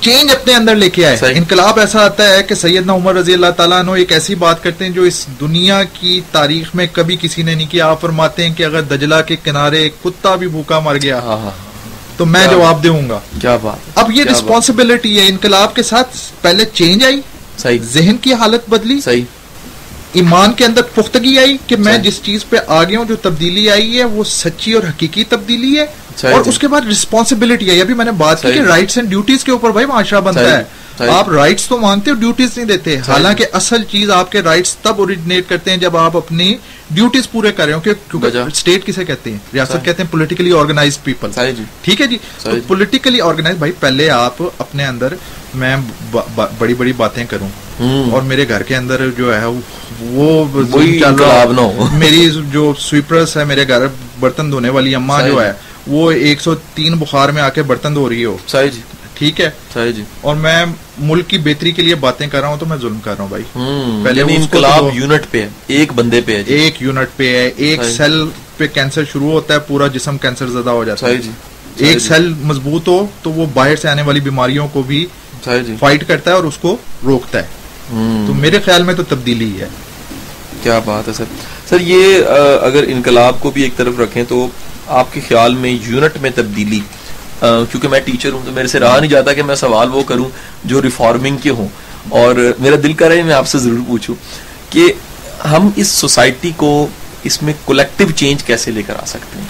چینج اپنے اندر لے کے آئے۔ انقلاب ایسا آتا ہے کہ سیدنا عمر رضی اللہ تعالیٰ عنہ ایک ایسی بات کرتے ہیں جو اس دنیا کی تاریخ میں کبھی کسی نے نہیں کیا۔ آپ فرماتے ہیں کہ اگر دجلہ کے کنارے کتا بھی بھوکا مر گیا تو میں جواب دوں گا۔ کیا بات؟ اب یہ۔ رسپانسبلٹی ہے انقلاب کے ساتھ پہلے چینج آئی صحیح۔ ذہن کی حالت بدلی صحیح۔ ایمان کے اندر پختگی آئی کہ میں۔ جس چیز پہ آگے ہوں جو تبدیلی آئی ہے وہ سچی اور حقیقی تبدیلی ہے۔ اور۔ اس کے بعد رسپانسبلٹی آئی۔ ابھی میں نے بات کی کہ۔ رائٹس اینڈ ڈیوٹیز کے اوپر بھائی معاشرہ بنتا ہے۔ آپ رائٹس تو مانگتے ہو ڈیوٹیز نہیں دیتے۔ حالانکہ اصل چیز آپ کے رائٹس تب اوریجنیٹ کرتے ہیں جب آپ اپنی ڈیوٹیز پورے کر رہے ہو کہ- کیونکہ۔ اسٹیٹ کسے کہتے ہیں ریاست۔ کہتے ہیں پولیٹیکلی آرگنائز پیپل جی ٹھیک ہے جی جی۔ پولیٹیکلی آرگنائز بھائی پہلے آپ اپنے اندر میں بڑی بڑی باتیں کروں ہوں اور میرے گھر کے اندر جو ہے وہ۔ میری جو سویپرس ہے میرے گھر برتن دھونے والی اماں جو جی۔ ہے وہ ایک سو تین بخار میں آ کے برتن دھو رہی ہو جی ٹھیک ہے؟ جی۔ اور میں ملک کی بہتری کے لیے باتیں کر رہا ہوں تو میں ظلم کر رہا ہوں بھائی۔ پہلے یعنی انقلاب یونٹ پہ ہے ایک بندے پہ ہے جی۔ ایک یونٹ پہ ہے ایک۔ سیل پہ کینسر شروع ہوتا ہے پورا جسم کینسر زدہ ہو جاتا ہے۔ جی۔ ایک جی، سیل مضبوط ہو تو وہ باہر سے آنے والی بیماریوں کو بھی جی۔ فائٹ کرتا ہے اور اس کو روکتا ہے۔ تو میرے خیال میں تو تبدیلی ہی ہے۔ کیا بات ہے سر۔ سر یہ اگر انقلاب کو بھی ایک طرف رکھیں تو آپ کے خیال میں یونٹ میں تبدیلی کیونکہ میں ٹیچر ہوں تو میرے سے رہا نہیں جاتا کہ میں سوال وہ کروں جو ریفارمنگ کے ہوں۔ اور میرا دل کر رہا ہے میں آپ سے ضرور پوچھوں کہ ہم اس سوسائٹی کو اس میں کولیکٹیو چینج کیسے لے کر آ سکتے ہیں؟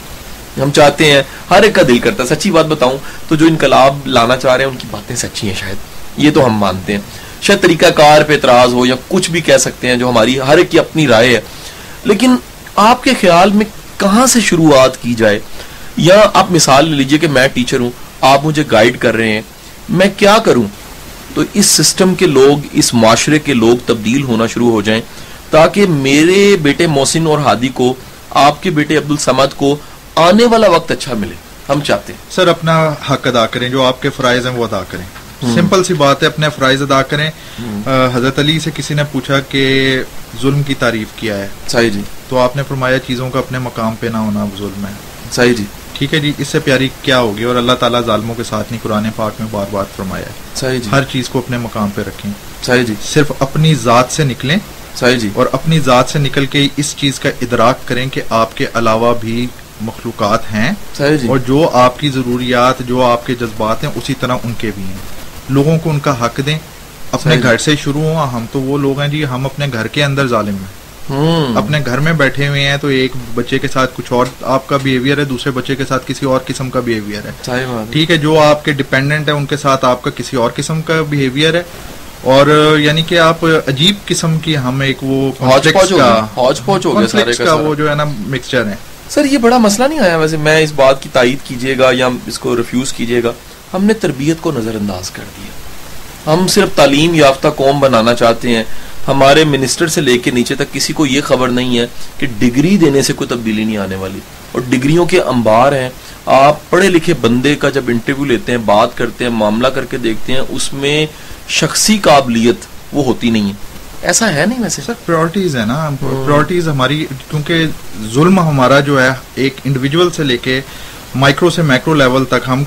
ہم چاہتے ہیں ہر ایک کا دل کرتا ہے۔ سچی بات بتاؤں تو جو انقلاب لانا چاہ رہے ہیں ان کی باتیں سچی ہیں شاید۔ یہ تو ہم مانتے ہیں۔ شاید طریقہ کار پہ اعتراض ہو یا کچھ بھی کہہ سکتے ہیں جو ہماری ہر ایک کی اپنی رائے ہے۔ لیکن آپ کے خیال میں کہاں سے شروعات کی جائے؟ یا آپ مثال لے لیجیے کہ میں ٹیچر ہوں آپ مجھے گائیڈ کر رہے ہیں میں کیا کروں؟ تو اس سسٹم کے لوگ اس معاشرے کے لوگ تبدیل ہونا شروع ہو جائیں تاکہ میرے بیٹے محسن اور ہادی کو آپ کے بیٹے عبد السمد کو آنے والا وقت اچھا ملے۔ ہم چاہتے ہیں۔ سر اپنا حق ادا کریں جو آپ کے فرائض ہیں وہ ادا کریں۔ سمپل سی بات ہے اپنے فرائض ادا کریں۔ حضرت علی سے کسی نے پوچھا کہ ظلم کی تعریف کیا ہے؟ صحیح جی۔ تو آپ نے فرمایا چیزوں کا اپنے مقام پہ نہ ہونا ظلم ہے۔ صحیح جی۔ ٹھیک ہے جی اس سے پیاری کیا ہوگی؟ اور اللہ تعالیٰ ظالموں کے ساتھ نہیں قرآن پاک میں بار بار فرمایا ہے۔ صحیح جی۔ ہر چیز کو اپنے مقام پہ رکھیں۔ صحیح جی۔ صرف اپنی ذات سے نکلیں۔ صحیح جی۔ اور اپنی ذات سے نکل کے اس چیز کا ادراک کریں کہ آپ کے علاوہ بھی مخلوقات ہیں۔ صحیح جی۔ اور جو آپ کی ضروریات جو آپ کے جذبات ہیں اسی طرح ان کے بھی ہیں۔ لوگوں کو ان کا حق دیں۔ اپنے صحیح۔ گھر سے شروع ہوں ہم تو وہ لوگ ہیں جی ہم اپنے گھر کے اندر ظالم ہیں۔ اپنے گھر میں بیٹھے ہوئے ہیں تو ایک بچے کے ساتھ کچھ اور آپ کا بیہیویئر ہے دوسرے بچے کے ساتھ کسی اور قسم کا بیہیویئر ہے۔ ٹھیک ہے جو آپ کے ڈپینڈنٹ ہے ان کے ساتھ آپ کا کسی اور قسم کا بیہیویئر ہے۔ اور یعنی کہ آپ عجیب قسم کی ہم ایک وہ کا وہ جو ہے نا مکسچر ہے۔ سر یہ بڑا مسئلہ نہیں آیا ویسے؟ میں اس بات کی تائید کیجیے گا یا اس کو ریفیوز کیجیے گا۔ ہم نے تربیت کو نظر انداز کر دیا۔ ہم صرف تعلیم یافتہ قوم بنانا چاہتے ہیں۔ ہمارے منسٹر سے لے کے نیچے تک کسی کو یہ خبر نہیں ہے کہ ڈگری دینے سے کوئی تبدیلی نہیں آنے والی۔ اور ڈگریوں کے انبار ہیں۔ آپ پڑھے لکھے بندے کا جب انٹرویو لیتے ہیں بات کرتے ہیں معاملہ کر کے دیکھتے ہیں اس میں شخصی قابلیت وہ ہوتی نہیں ہے۔ ایسا ہے نہیں ویسے؟ سر پریورٹیز ہے نا۔ پریورٹیز ہماری کیونکہ ظلم ہمارا جو ہے ایک انڈیویجول سے لے کے مائکرو سے میکرو لیول تک ہم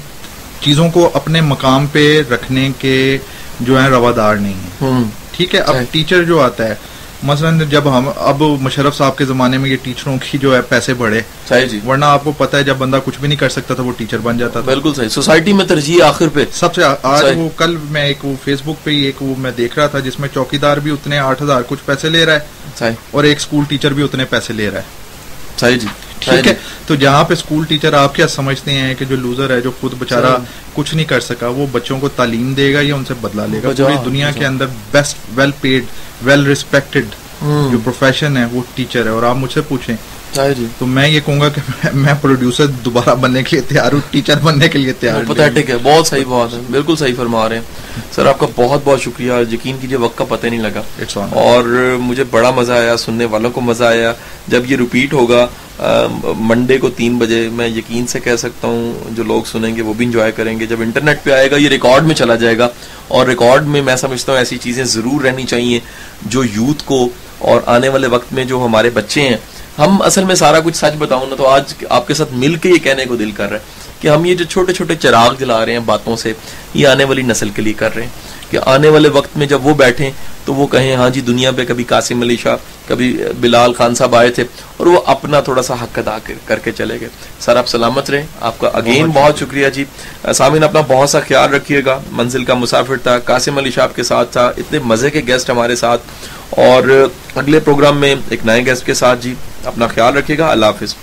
چیزوں کو اپنے مقام پہ رکھنے کے جو ہے روادار نہیں ہیں۔ ٹھیک ہے اب۔ ٹیچر جو آتا ہے مثلا جب ہم اب مشرف صاحب کے زمانے میں یہ ٹیچروں کی جو ہے پیسے بڑھے صحیح جی۔ ورنہ آپ کو پتا ہے جب بندہ کچھ بھی نہیں کر سکتا تھا وہ ٹیچر بن جاتا تھا۔ بالکل صحیح۔ سوسائٹی میں ترجیح آخر پہ۔ سب سے آج۔ وہ کل میں ایک وہ فیس بک پہ ہی ایک وہ میں دیکھ رہا تھا جس میں چوکی دار بھی اتنے آٹھ ہزار کچھ پیسے لے رہا ہے صحیح۔ اور ایک اسکول ٹیچر بھی اتنے پیسے لے رہا ہے۔ صحیح جی۔ ٹھیک ہے تو جہاں پہ اسکول ٹیچر آپ کیا سمجھتے ہیں کہ جو لوزر ہے جو خود بےچارا صحیح۔ کچھ نہیں کر سکا وہ بچوں کو تعلیم دے گا یا ان سے بدلا لے گا پوری دنیا۔ کے اندر best well paid well respected. جو پروفیشن ہے وہ ٹیچر ہے اور آپ مجھ سے پوچھیں جی تو میں یہ کہوں گا کہ میں- پروڈیوسر دوبارہ بننے کے لیے تیار ہوں ٹیچر بننے کے لیے تیار ہوں۔ پتھیٹک ہے بہت صحیح بات ہے بالکل صحیح فرما رہے ہیں۔ سر آپ کا بہت بہت شکریہ یقین کیجیے وقت کا پتہ نہیں لگا. اور مجھے بڑا مزہ آیا سننے والوں کو مزہ آیا۔ جب یہ ریپیٹ ہوگا منڈے کو تین بجے میں یقین سے کہہ سکتا ہوں جو لوگ سنیں گے وہ بھی انجوائے کریں گے۔ جب انٹرنیٹ پہ آئے گا یہ ریکارڈ میں چلا جائے گا۔ اور ریکارڈ میں میں سمجھتا ہوں ایسی چیزیں ضرور رہنی چاہیے جو یوتھ کو اور آنے والے وقت میں جو ہمارے بچے ہیں ہم اصل میں سارا کچھ سچ بتاؤں نا تو آج آپ کے ساتھ مل کے یہ کہنے کو دل کر رہا ہے کہ ہم یہ جو چھوٹے چھوٹے چراغ جلا رہے ہیں باتوں سے، یہ آنے والی نسل کے لیے کر رہے ہیں۔ کہ آنے والے وقت میں جب وہ بیٹھیں تو وہ کہیں ہاں جی دنیا پہ کبھی قاسم علی شاہ کبھی بلال خان صاحب آئے تھے اور وہ اپنا تھوڑا سا حق ادا کر- کے چلے گئے۔ سر آپ سلامت رہیں۔ آپ کا اگین بہت شکریہ۔ جی۔ سامعین اپنا بہت سا خیال رکھیے گا۔ منزل کا مسافر تھا قاسم علی شاہ کے ساتھ تھا۔ اتنے مزے کے گیسٹ ہمارے ساتھ۔ اور اگلے پروگرام میں ایک نئے گیسٹ کے ساتھ جی اپنا خیال رکھیے گا۔ اللہ حافظ۔